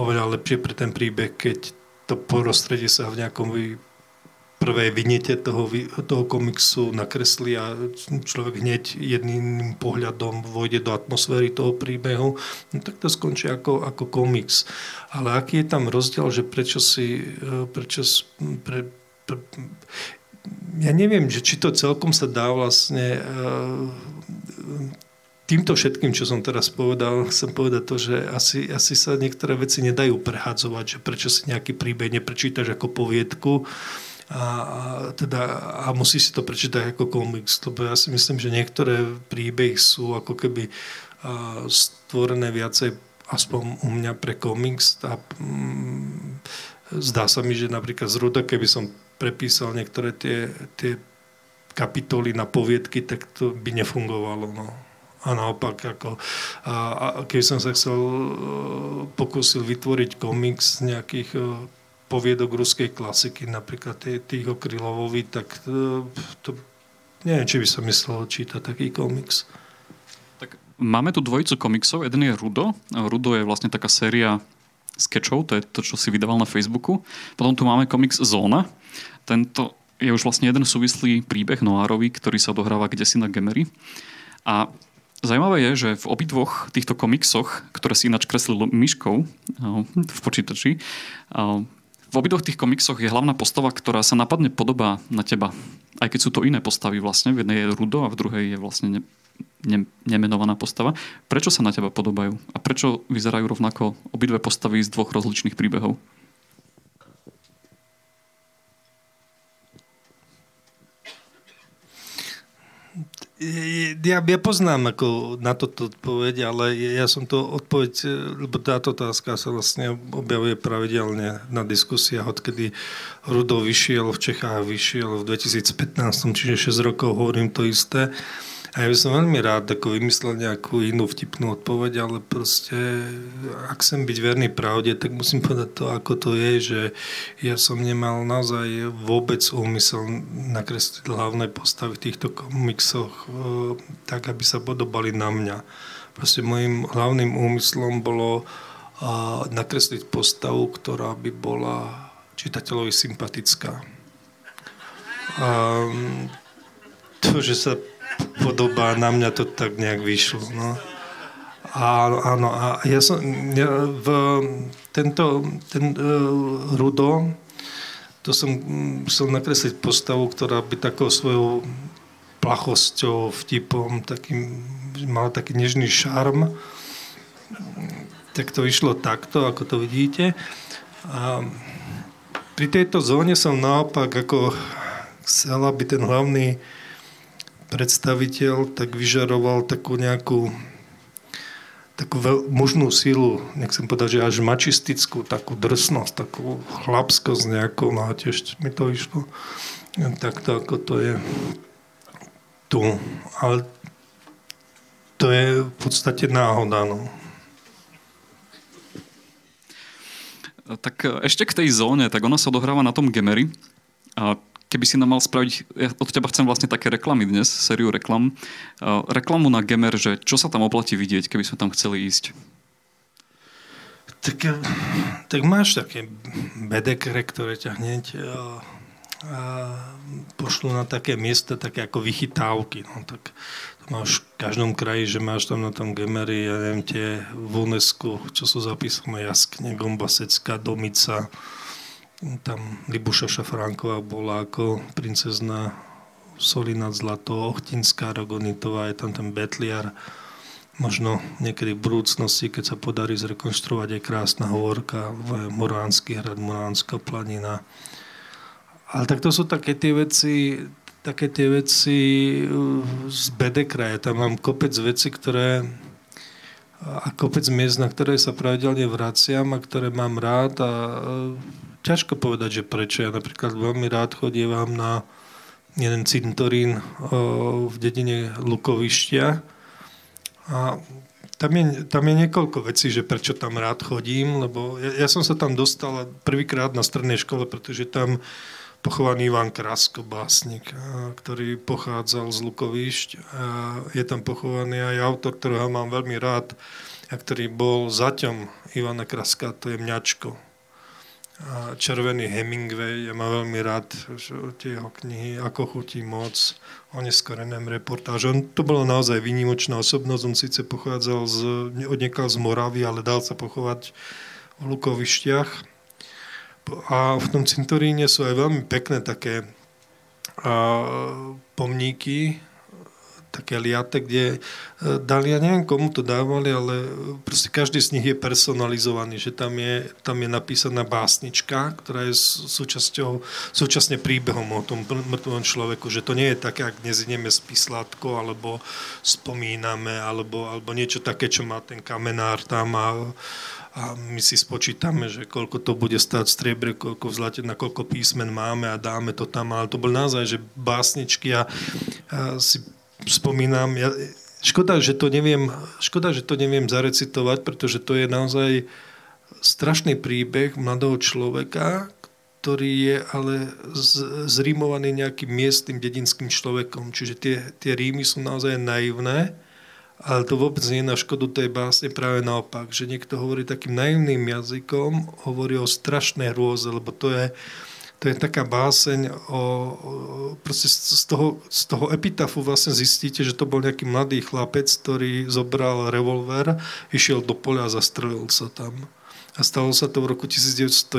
oveľa lepšie pre ten príbeh, keď to prostredie sa v nejakom prvé vinete toho, toho komiksu nakreslí a človek hneď jedným pohľadom vojde do atmosféry toho príbehu, no tak to skončí ako, ako komiks. Ale aký je tam rozdiel, že prečo si, e, prečo, pre, pre, ja neviem, že či to celkom sa dá vlastne e, týmto všetkým, čo som teraz povedal, chcem povedať to, že asi, asi sa niektoré veci nedajú prehádzovať, že prečo si nejaký príbeh neprečítaš ako poviedku, a, a, teda, a musí si to prečítať ako komiks, lebo ja si myslím, že niektoré príbehy sú ako keby stvorené viacej aspoň u mňa pre komiks a mm, zdá sa mi, že napríklad z Ruda, keby som prepísal niektoré tie, tie kapitoly na poviedky, tak to by nefungovalo. No. A naopak, ako, a, a keď som sa chcel pokúsil vytvoriť komiks z nejakých poviedok ruskej klasiky, napríklad tých Krylovovi, tak to, to neviem, či by som myslel čítať taký komiks. Tak máme tu dvojicu komiksov. Jeden je Rudo. Rudo je vlastne taká séria sketchov, to je to, čo si vydával na Facebooku. Potom tu máme komiks Zóna. Tento je už vlastne jeden súvislý príbeh noárový, ktorý sa odohráva kde si na Gemery. A Zajímavé je, že v obidvoch týchto komiksoch, ktoré si ináč kreslil myškou v počítači, v obidvoch tých komiksoch je hlavná postava, ktorá sa napadne podobá na teba. Aj keď sú to iné postavy vlastne. V jednej je Rudo a v druhej je vlastne ne, ne, nemenovaná postava. Prečo sa na teba podobajú? A prečo vyzerajú rovnako obidve postavy z dvoch rozličných príbehov? Ja, ja poznám ako na toto odpoveď, ale ja som to odpoveď, lebo táto otázka sa vlastne objavuje pravidelne na diskusiách, odkedy Rudo vyšiel v Čechách, vyšiel v 2015, čiže 6 rokov hovorím to isté. A ja by som veľmi rád ako vymyslel nejakú inú vtipnú odpoveď, ale proste, ak chcem byť verný pravde, tak musím povedať to, ako to je, že ja som nemal naozaj vôbec úmysel nakresliť hlavné postavy v týchto komiksoch e, tak, aby sa podobali na mňa. Proste môjim hlavným úmyslom bolo e, nakresliť postavu, ktorá by bola čitateľovi sympatická. Um, to, že sa podobá, na mňa to tak nejak vyšlo. No. A, áno, a ja som ja, v tento, ten uh, Rudo, to som chcel nakresliť postavu, ktorá by takou svojou plachosťou, vtipom, takým, mala taký nežný šarm. Tak to vyšlo takto, ako to vidíte. A pri tejto zóne som naopak ako chcel, aby ten hlavný predstaviteľ tak vyžaroval takú nejakú takú veľ, možnú sílu, nechcem povedať, že až mačistickú, takú drsnosť, takú chlapskosť nejakú, no a tiež mi to išlo takto, ako to je tu. Ale to je v podstate náhoda, no. Tak ešte k tej zóne, tak ona sa odohráva na tom Gemery. A keby si nám mal spraviť, ja od teba chcem vlastne také reklamy dnes, sériu reklam. Uh, reklamu na Gemer, že čo sa tam oplatí vidieť, keby sme tam chceli ísť? Tak, tak máš také bedekre, ktoré ťa hneď uh, pošlu na také miesta, také ako vychytávky. No, tak to máš v každom kraji, že máš tam na tom Gemery, ja neviem, tie v UNESCO, čo sú zapísané jaskne, Gombasecká, Domica, tam Libuša Šafránková bola ako princezna Soli nad Zlato, Ochtinská Rogonitová, je tam ten Betliar. Možno niekedy v budúcnosti, keď sa podarí zrekonštruovať aj krásna hovorka, Moránsky hrad, Moránska planina. Ale tak to sú také tie veci, také tie veci z BD kraje. Tam mám kopec veci, ktoré a kopec miest, na ktoré sa pravidelne vraciam a ktoré mám rád a uh, ťažko povedať, že prečo. Ja napríklad veľmi rád chodievam na jeden cintorín v dedine Lukovišťa a tam je, tam je niekoľko vecí, že prečo tam rád chodím, lebo ja, ja som sa tam dostal prvýkrát na strednej škole, pretože tam pochovaný Ivan Krasko, básnik, ktorý pochádzal z Lukovišť. A je tam pochovaný aj autor, ktorého mám veľmi rád, a ktorý bol zaťom Ivana Kraska, to je Mňačko Červený Hemingway, ja mám veľmi rád tie jeho knihy, Ako chutí moc, o neskorenem reportáž. On to bola naozaj výnimočná osobnosť, on síce pochádzal z, odniekal z Moravy, ale dal sa pochovať v Lukovištiach. A v tom cintoríne sú aj veľmi pekné také pomníky, také liate, kde e, dali, ja neviem komu to dávali, ale proste každý z nich je personalizovaný, že tam je, tam je napísaná básnička, ktorá je súčasťou, súčasne príbehom o tom mŕtvom človeku, že to nie je také, ak dnes ideme z Pislátko, alebo spomíname, alebo, alebo niečo také, čo má ten kamenár tam a a my si spočítame, že koľko to bude stáť striebre, koľko v zlate, na koľko písmen máme a dáme to tam, ale to bol naozaj, že básničky a, a si spomínam, ja, škoda, že to neviem, škoda, že to neviem zarecitovať, pretože to je naozaj strašný príbeh mladého človeka, ktorý je ale zrímovaný nejakým miestnym dedinským človekom. Čiže tie, tie rímy sú naozaj naivné, ale to vôbec nie je na škodu tej básne, práve naopak, že niekto hovorí takým naivným jazykom, hovorí o strašnej hrôze, lebo to je, to je taká báseň o, proste z toho, z toho epitafu vlastne zistíte, že to bol nejaký mladý chlapec, ktorý zobral revolver, išiel do poľa a zastrelil sa tam. A stalo sa to v roku 1911,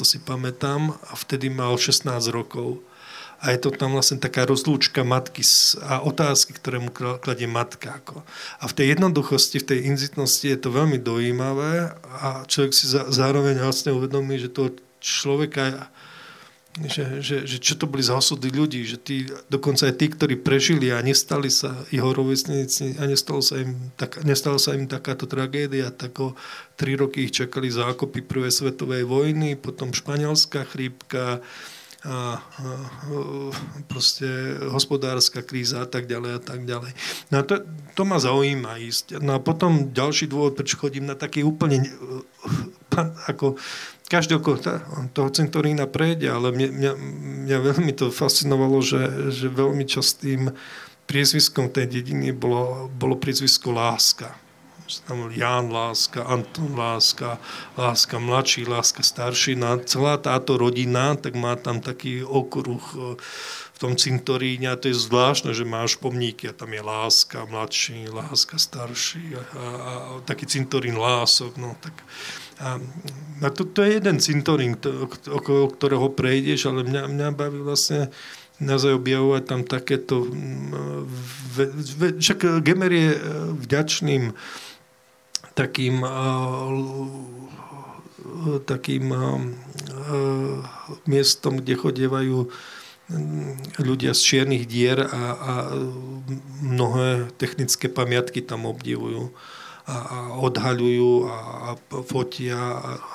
to si pamätám, a vtedy mal 16 rokov. A je to tam vlastne taká rozlúčka matky a otázky, ktoré mu kladie matka. A v tej jednoduchosti, v tej inzitnosti je to veľmi dojímavé a človek si zároveň vlastne uvedomí, že toho človeka že, že, že čo to boli za osudy ľudí, že tí, dokonca aj tí, ktorí prežili a nestali sa jeho rovesníci a nestalo sa im, tak, nestalo sa im takáto tragédia, tak o tri roky ich čakali zákopy prvej svetovej vojny, potom španielská chrípka, a, proste hospodárska kríza a tak ďalej a tak ďalej. No a to, to ma zaujíma ísť. No a potom ďalší dôvod, prečo chodím na taký úplne ako každý okolo toho cintorína prejde, ale mňa, mňa, mňa veľmi to fascinovalo, že, že veľmi častým priezviskom tej dediny bolo, bolo priezvisko Láska. Tam Ján Láska, Anton Láska, Láska mladší, Láska starší. No celá táto rodina, tak má tam taký okruh e, v tom cintoríne a to je zvláštne, že máš pomníky a tam je Láska mladší, Láska starší a, a, a taký cintorín Lások. No, tak, a, a to, to je jeden cintorín, to, okolo ktorého prejdeš, ale mňa, mňa baví vlastne naozaj objavovať tam takéto... Však Gemer je e, vďačným takým takým miestom, kde chodievajú ľudia z čiernych dier a, a mnohé technické pamiatky tam obdivujú a, a odhaľujú a, a fotia.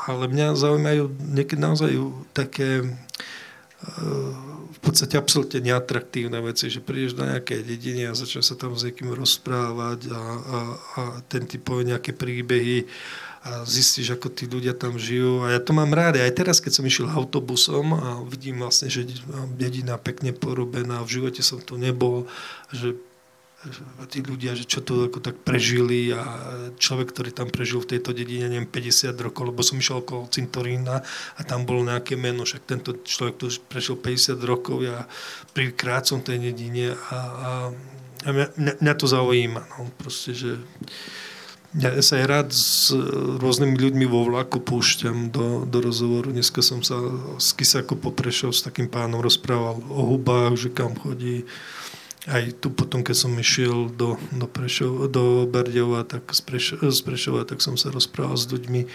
Ale mňa zaujímajú niekedy naozaj také v podstate absolútne neatraktívne veci, že prídeš do nejakej dediny a začne sa tam s niekým rozprávať a, a, a ten ty povie nejaké príbehy a zistíš, ako tí ľudia tam žijú. A ja to mám rád. Aj teraz, keď som išiel autobusom a vidím vlastne, že dedina pekne porobená, v živote som tu nebol, že tí ľudia, že čo tu ako tak prežili a človek, ktorý tam prežil v tejto dedine, neviem, 50 rokov, lebo som išiel okolo cintorína a tam bolo nejaké meno, však tento človek tu prežil 50 rokov, ja prvýkrát som tej dedine a, a, a mňa, mňa to zaujíma, no, proste, že ja sa aj rád s rôznymi ľuďmi vo vlaku púšťam do, do rozhovoru. Dneska som sa z Kisaku poprešol s takým pánom, rozprával o hubách, že kam chodí, aj tu potom, keď som išiel do, do, Prešov, do Berdejova, tak z, Preš, z Prešova, tak som sa rozprával s ľuďmi.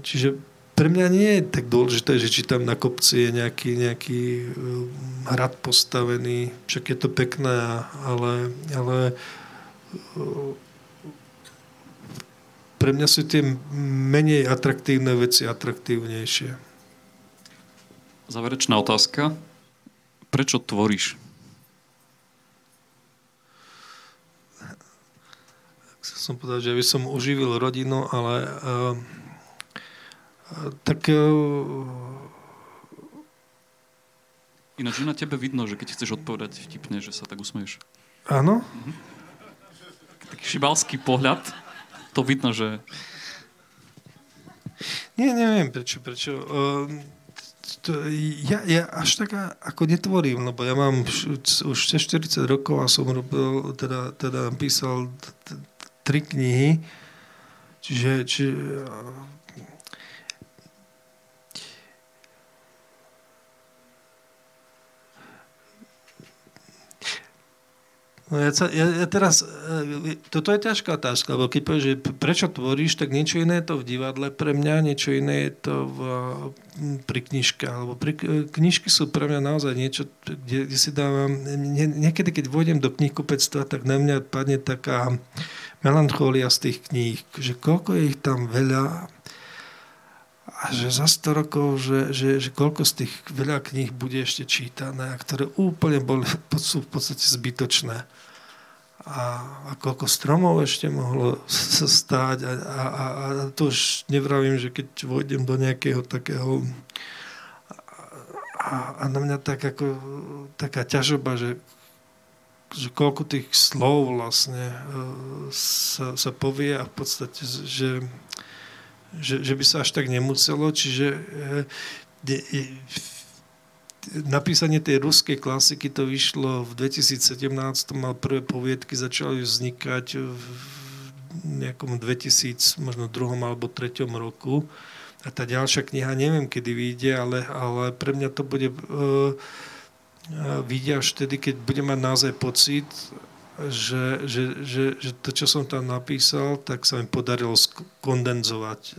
Čiže pre mňa nie je tak dôležité, že či tam na kopci je nejaký, nejaký uh, hrad postavený, však je to pekné, ale, ale uh, pre mňa sú tie menej atraktívne veci atraktívnejšie. Záverečná otázka. Prečo tvoríš? Som povedal, že by som uživil rodinu, ale uh, tak uh, Ináč na tebe vidno, že keď chceš odpovedať vtipne, že sa tak usmeješ. Áno? Mhm. Taký šibalský pohľad. To vidno, že... Nie, neviem prečo. prečo. Uh, to, ja, ja až tak ako netvorím, lebo ja mám už 40 rokov a som robil, teda, teda písal tri knihy. Čiže, či, No ja, ja, ja teraz, e, toto je ťažká otázka, lebo keď povieš, že prečo tvoríš, tak niečo iné je to v divadle pre mňa, niečo iné je to v, pri knižke. Alebo pri, knižky sú pre mňa naozaj niečo, kde, si dávam, nie, niekedy keď vôjdem do knihkupectva, tak na mňa padne taká melanchólia z tých kníh, že koľko je ich tam veľa a že za 100 rokov, že, že, že koľko z tých veľa kníh bude ešte čítané a ktoré úplne boli, sú v podstate zbytočné. A, a koľko stromov ešte mohlo sa stáť a, a, a, a to už nevravím, že keď vojdem do nejakého takého a, a na mňa tak ako taká ťažoba, že že koľko tých slov vlastne e, sa, sa povie a v podstate, že, že, že by sa až tak nemuselo. Čiže e, napísanie tej ruskej klasiky to vyšlo v 2017, mal prvé poviedky, začali vznikať v nejakom 2000, možno druhom alebo treťom roku. A tá ďalšia kniha, neviem, kedy vyjde, ale, ale pre mňa to bude... Uh, vidia až vtedy, keď budem mať naozaj pocit, že, že, že, že to, čo som tam napísal, tak sa mi podarilo skondenzovať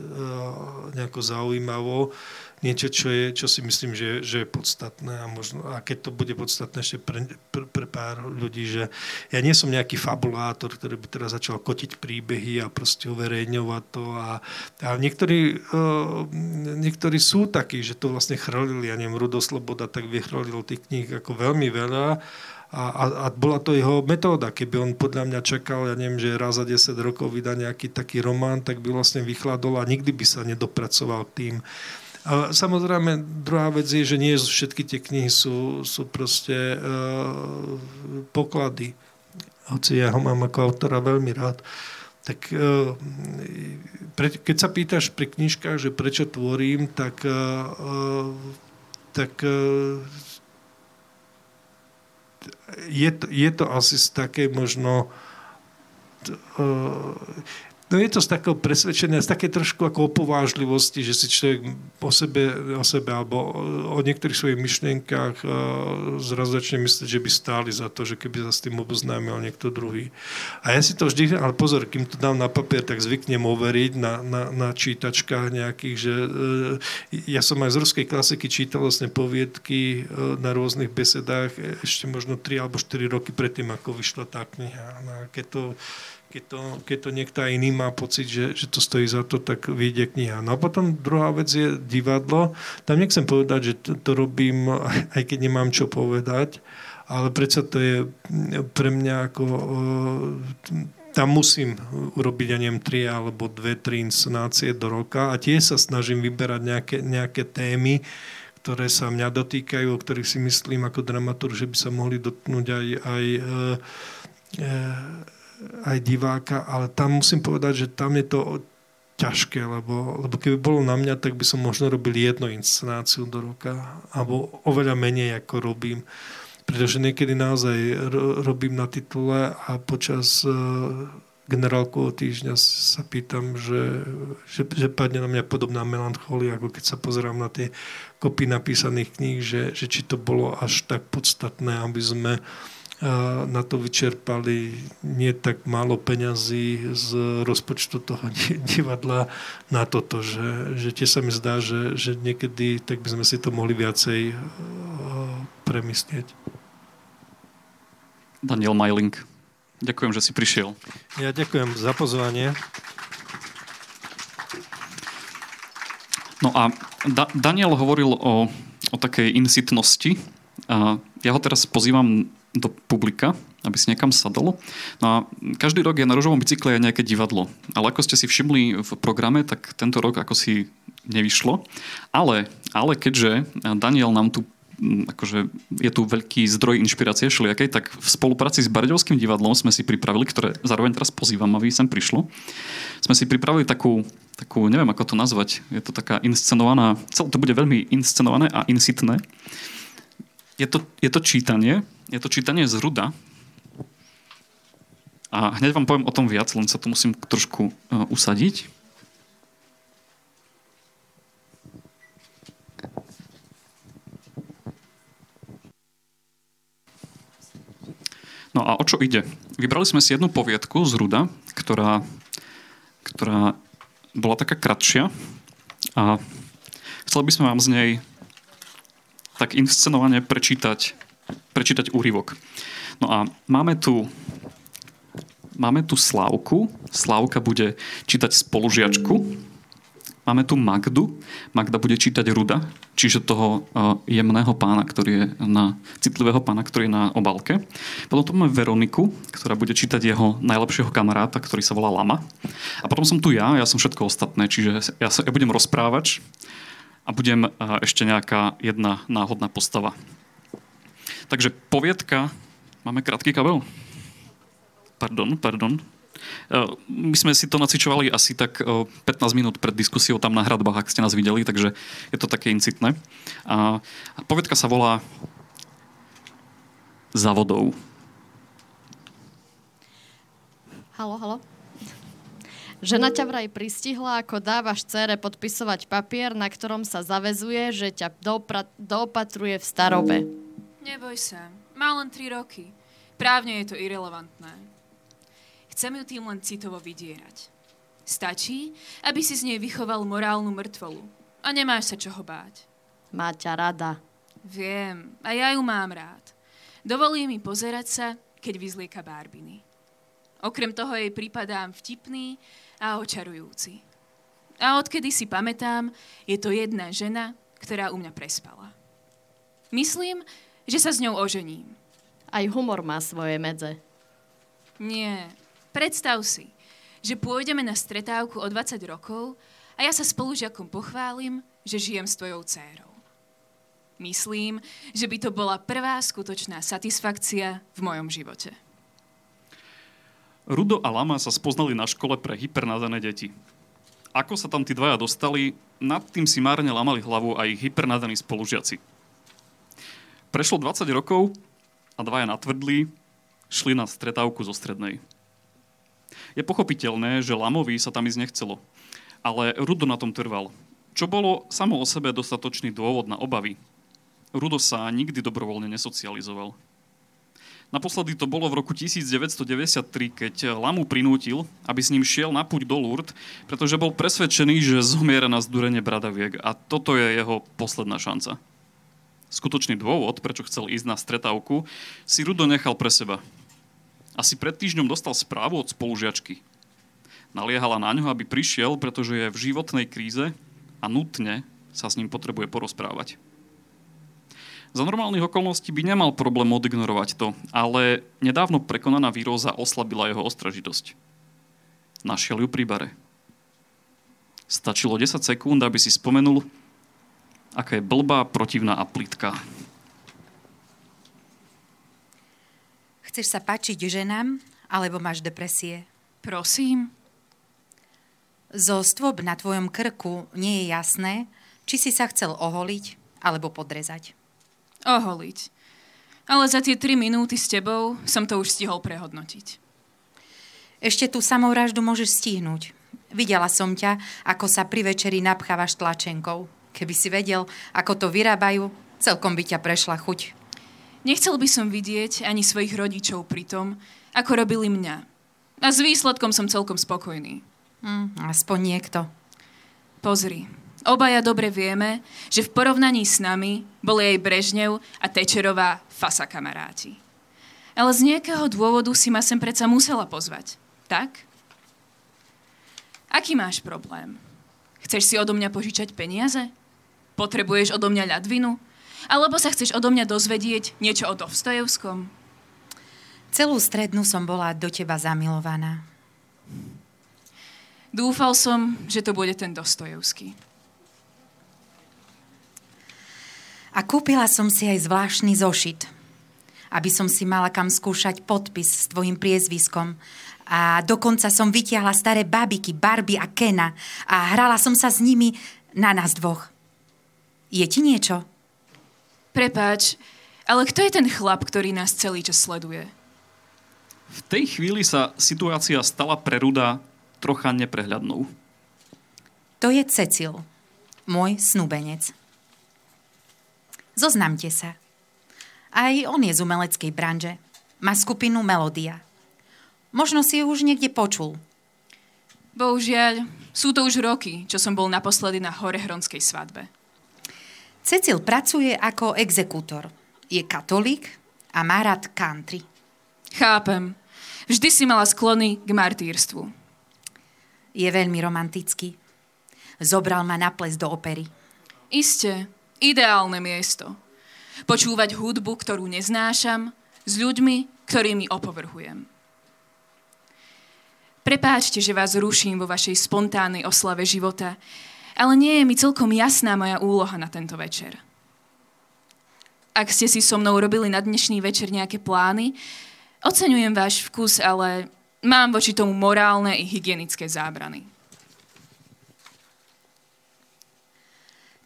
nejako zaujímavo niečo, čo, je, čo si myslím, že, že je podstatné a, možno, a keď to bude podstatné ešte pre, pre, pre pár ľudí, že ja nie som nejaký fabulátor, ktorý by teraz začal kotiť príbehy a proste uverejňovať to a, a niektorí, uh, niektorí sú takí, že to vlastne chrlili, ja neviem, Rudo Sloboda tak vychrlil tých kníh ako veľmi veľa a, a, a bola to jeho metóda. Keby on podľa mňa čakal, ja neviem, že raz za 10 rokov vydá nejaký taký román, tak by vlastne vychladol a nikdy by sa nedopracoval k tým a samozrejme, druhá vec je, že nie všetky tie knihy sú, sú proste uh, poklady. Hoci ja ho mám ako autora veľmi rád, tak keď sa pýtaš pri knižkách, že prečo tvorím, tak, tak je, to, je to asi z takej možno No je to z takého presvedčenia, z také trošku ako opovážlivosti, že si človek o sebe, o sebe alebo o niektorých svojich myšlienkách zrazu začne myslieť, že by stáli za to, že keby sa s tým oboznámil niekto druhý. A ja si to vždy, ale pozor, kým to dám na papier, tak zvyknem overiť na, na, na čítačkách nejakých, že e, ja som aj z ruskej klasiky čítal vlastne poviedky e, na rôznych besedách ešte možno 3 alebo 4 roky predtým, ako vyšla tá kniha. No, keď to keď to, keď to niekto iný má pocit, že, že to stojí za to, tak vyjde kniha. No a potom druhá vec je divadlo. Tam nechcem povedať, že to, to robím, aj keď nemám čo povedať, ale predsa to je pre mňa ako... Tam musím urobiť, ja neviem, tri alebo dve, tri inscenácie do roka a tie sa snažím vyberať nejaké, nejaké témy, ktoré sa mňa dotýkajú, o ktorých si myslím ako dramaturg, že by sa mohli dotknúť aj, aj e, e, aj diváka, ale tam musím povedať, že tam je to ťažké, lebo, lebo keby bolo na mňa, tak by som možno robil jednu inscenáciu do roka, alebo oveľa menej, ako robím. Pretože niekedy naozaj robím na titule a počas uh, generálkového týždňa sa pýtam, že, že, že padne na mňa podobná melancholia, ako keď sa pozerám na tie kopy napísaných kníh, že, že či to bolo až tak podstatné, aby sme uh, na to vyčerpali nie tak málo peňazí z rozpočtu toho divadla na toto, že, že tie sa mi zdá, že, že niekedy tak by sme si to mohli viacej premyslieť. Daniel Majling, ďakujem, že si prišiel. Ja ďakujem za pozvanie. No a da- Daniel hovoril o, o takej insitnosti. A ja ho teraz pozývam do publika, aby si niekam sadol. No a každý rok je na rožovom bicykle aj nejaké divadlo. Ale ako ste si všimli v programe, tak tento rok ako si nevyšlo. Ale, ale keďže Daniel nám tu akože je tu veľký zdroj inšpirácie všelijakej, tak v spolupráci s Bardovským divadlom sme si pripravili, ktoré zároveň teraz pozývam, aby sem prišlo, sme si pripravili takú, takú, neviem ako to nazvať, je to taká inscenovaná, to bude veľmi inscenované a insitné. Je to, je to čítanie, je to čítanie z Ruda. A hneď vám poviem o tom viac, len sa tu musím trošku uh, usadiť. No a o čo ide? Vybrali sme si jednu poviedku z Ruda, ktorá, ktorá bola taká kratšia a chceli by sme vám z nej tak inscenovane prečítať prečítať úryvok. No a máme tu, máme tu Slávku. Slávka bude čítať spolužiačku. Máme tu Magdu. Magda bude čítať Ruda, čiže toho uh, jemného pána, ktorý je na, citlivého pána, ktorý je na obálke. Potom tu máme Veroniku, ktorá bude čítať jeho najlepšieho kamaráta, ktorý sa volá Lama. A potom som tu ja, ja som všetko ostatné, čiže ja, sa, ja budem rozprávač a budem uh, ešte nejaká jedna náhodná postava. Takže poviedka, máme krátky kabel? Pardon, pardon. E, my sme si to nacvičovali asi tak 15 e, minút pred diskusiou tam na hradbách, ak ste nás videli, takže je to také incitné. A poviedka sa volá Za vodou. Halo, halo. Žena ťa vraj pristihla, ako dávaš cére podpisovať papier, na ktorom sa zavezuje, že ťa doopatruje v starobe. Neboj sa, má len 3 roky. Právne je to irrelevantné. Chcem ju tým len citovo vydierať. Stačí, aby si z nej vychoval morálnu mŕtvolu. A nemáš sa čoho báť. Má ťa rada. Viem, a ja ju mám rád. Dovolí mi pozerať sa, keď vyzlieka barbiny. Okrem toho jej prípadám vtipný a očarujúci. A odkedy si pamätám, je to jedna žena, ktorá u mňa prespala. Myslím, že sa s ňou ožením. Aj humor má svoje medze. Nie. Predstav si, že pôjdeme na stretávku o 20 rokov a ja sa spolužiakom pochválim, že žijem s tvojou dcérou. Myslím, že by to bola prvá skutočná satisfakcia v mojom živote. Rudo a Lama sa spoznali na škole pre hypernádané deti. Ako sa tam tí dvaja dostali, nad tým si márne lamali hlavu aj ich hypernádaní spolužiaci. Prešlo 20 rokov a dvaja natvrdli, šli na stretávku zo strednej. Je pochopiteľné, že Lamovi sa tam ísť nechcelo, ale Rudo na tom trval, čo bolo samo o sebe dostatočný dôvod na obavy. Rudo sa nikdy dobrovoľne nesocializoval. Naposledy to bolo v roku 1993, keď Lamu prinútil, aby s ním šiel na púť do Lourdes, pretože bol presvedčený, že zomiera na zdurenie bradaviek a toto je jeho posledná šanca. Skutočný dôvod, prečo chcel ísť na stretávku, si Rudo nechal pre seba. Asi pred týždňom dostal správu od spolužiačky. Naliehala na ňo, aby prišiel, pretože je v životnej kríze a nutne sa s ním potrebuje porozprávať. Za normálnych okolností by nemal problém odignorovať to, ale nedávno prekonaná výroza oslabila jeho ostražitosť. Našiel ju pri bare. Stačilo 10 sekúnd, aby si spomenul, aká je blbá, protivná a plitká. Chceš sa páčiť ženám, alebo máš depresie? Prosím. Zo stôb na tvojom krku nie je jasné, či si sa chcel oholiť alebo podrezať. Oholiť. Ale za tie 3 minúty s tebou som to už stihol prehodnotiť. Ešte tú samovraždu môžeš stihnúť. Videla som ťa, ako sa pri večeri napchávaš tlačenkou. Keby si vedel, ako to vyrábajú, celkom by ťa prešla chuť. Nechcel by som vidieť ani svojich rodičov pri tom, ako robili mňa. A s výsledkom som celkom spokojný. Hm, aspoň niekto. Pozri, obaja dobre vieme, že v porovnaní s nami boli aj Brežnev a Tečerová fasa kamaráti. Ale z nejakého dôvodu si ma sem predsa musela pozvať. Tak? Aký máš problém? Chceš si odo mňa požičať peniaze? Potrebuješ odo mňa ľadvinu? Alebo sa chceš odo mňa dozvedieť niečo o Dostojevskom? Celú strednú som bola do teba zamilovaná. Dúfal som, že to bude ten Dostojevský. A kúpila som si aj zvláštny zošit, aby som si mala kam skúšať podpis s tvojim priezviskom. A dokonca som vytiahla staré babiky, Barbie a Kena a hrala som sa s nimi na nás dvoch. Je ti niečo? Prepáč, ale kto je ten chlap, ktorý nás celý čas sleduje? V tej chvíli sa situácia stala pre Ruda trocha neprehľadnou. To je Cecil, môj snúbenec. Zoznamte sa. Aj on je z umeleckej branže. Má skupinu Melodia. Možno si ju už niekde počul. Bohužiaľ, sú to už roky, čo som bol naposledy na Horehronskej svadbe. Cecil pracuje ako exekútor. Je katolík a má rád country. Chápem. Vždy si mala sklony k martýrstvu. Je veľmi romantický. Zobral ma na ples do opery. Isté, ideálne miesto. Počúvať hudbu, ktorú neznášam, s ľuďmi, ktorými opovrhujem. Prepáčte, že vás ruším vo vašej spontánnej oslave života, ale nie je mi celkom jasná moja úloha na tento večer. Ak ste si so mnou robili na dnešný večer nejaké plány, oceňujem váš vkus, ale mám voči tomu morálne i hygienické zábrany.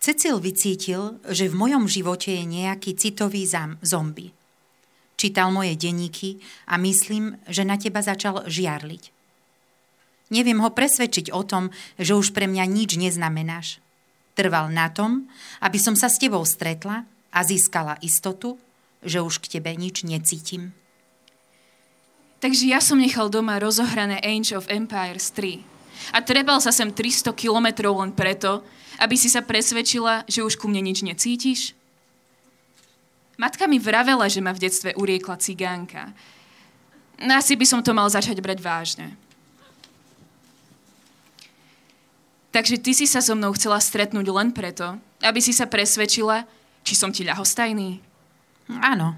Cecil vycítil, že v mojom živote je nejaký citový zam, zombi. Čítal moje denníky a myslím, že na teba začal žiarliť. Neviem ho presvedčiť o tom, že už pre mňa nič neznamenáš. Trval na tom, aby som sa s tebou stretla a získala istotu, že už k tebe nič necítim. Takže ja som nechal doma rozohrané Age of Empires 3. A trebal sa sem 300 kilometrov len preto, aby si sa presvedčila, že už ku mne nič necítiš? Matka mi vravela, že ma v detstve uriekla cigánka. Asi by som to mal začať brať vážne. Takže ty si sa so mnou chcela stretnúť len preto, aby si sa presvedčila, či som ti ľahostajný? Áno.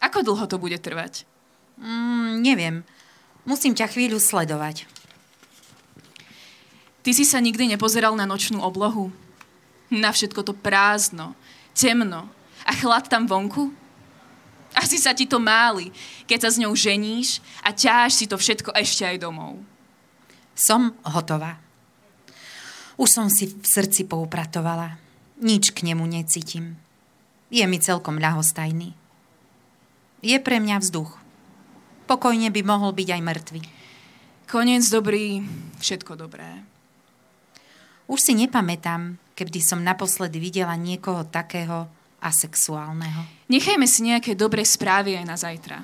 Ako dlho to bude trvať? Mm, neviem. Musím ťa chvíľu sledovať. Ty si sa nikdy nepozeral na nočnú oblohu? Na všetko to prázdno, temno a chlad tam vonku? Asi sa ti to máli, keď sa s ňou ženíš a ťáš si to všetko ešte aj domov. Som hotová. Už som si v srdci poupratovala. Nič k nemu necítim. Je mi celkom ľahostajný. Je pre mňa vzduch. Pokojne by mohol byť aj mŕtvy. Koniec dobrý, všetko dobré. Už si nepamätám, kedy som naposledy videla niekoho takého asexuálneho. Nechajme si nejaké dobré správy aj na zajtra.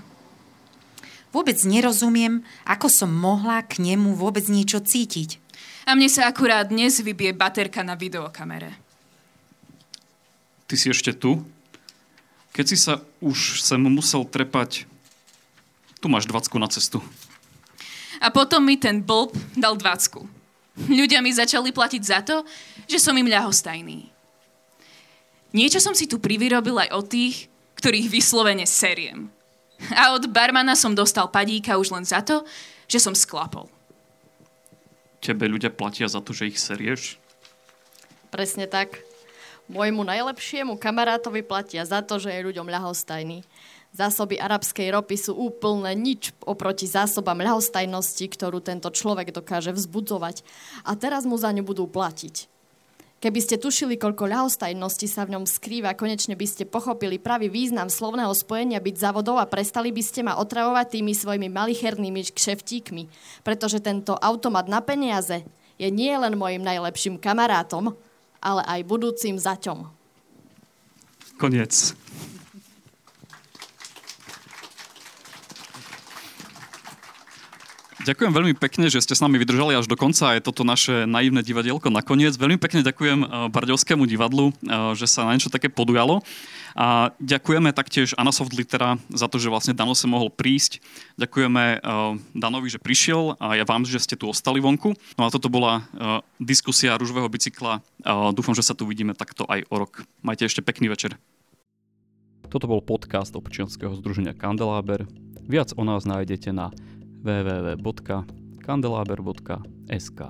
Vôbec nerozumiem, ako som mohla k nemu vôbec niečo cítiť. A mne sa akurát dnes vybije baterka na videokamere. Ty si ešte tu? Keď si sa už sem musel trepať, tu máš dvacku na cestu. A potom mi ten blb dal dvacku. Ľudia mi začali platiť za to, že som im ľahostajný. Niečo som si tu privyrobil aj od tých, ktorých vyslovene seriem. A od barmana som dostal padíka už len za to, že som sklapol. Tebe ľudia platia za to, že ich serieš? Presne tak. Môjmu najlepšiemu kamarátovi platia za to, že je ľuďom ľahostajný. Zásoby arabskej ropy sú úplne nič oproti zásobám ľahostajnosti, ktorú tento človek dokáže vzbudzovať. A teraz mu za ňu budú platiť. Keby ste tušili, koľko ľahostajnosti sa v ňom skrýva, konečne by ste pochopili pravý význam slovného spojenia byť závodov a prestali by ste ma otravovať tými svojimi malichernými kšeftíkmi. Pretože tento automat na peniaze je nie len mojim najlepším kamarátom, ale aj budúcim zaťom. Koniec. Ďakujem veľmi pekne, že ste s nami vydržali až do konca. Je toto naše naivné divadielko nakoniec. Veľmi pekne ďakujem eh, Bardovskému divadlu, eh, že sa na niečo také podujalo. A ďakujeme taktiež Anasoft Litera za to, že vlastne Dano sa mohol prísť. Ďakujeme eh, Danovi, že prišiel a ja vám, že ste tu ostali vonku. No a toto bola diskusia rúžového bicykla. Dúfam, že sa tu vidíme takto aj o rok. Majte ešte pekný večer. Toto bol podcast občianského združenia Kandeláber. Viac o nás nájdete na www.kandelaber.sk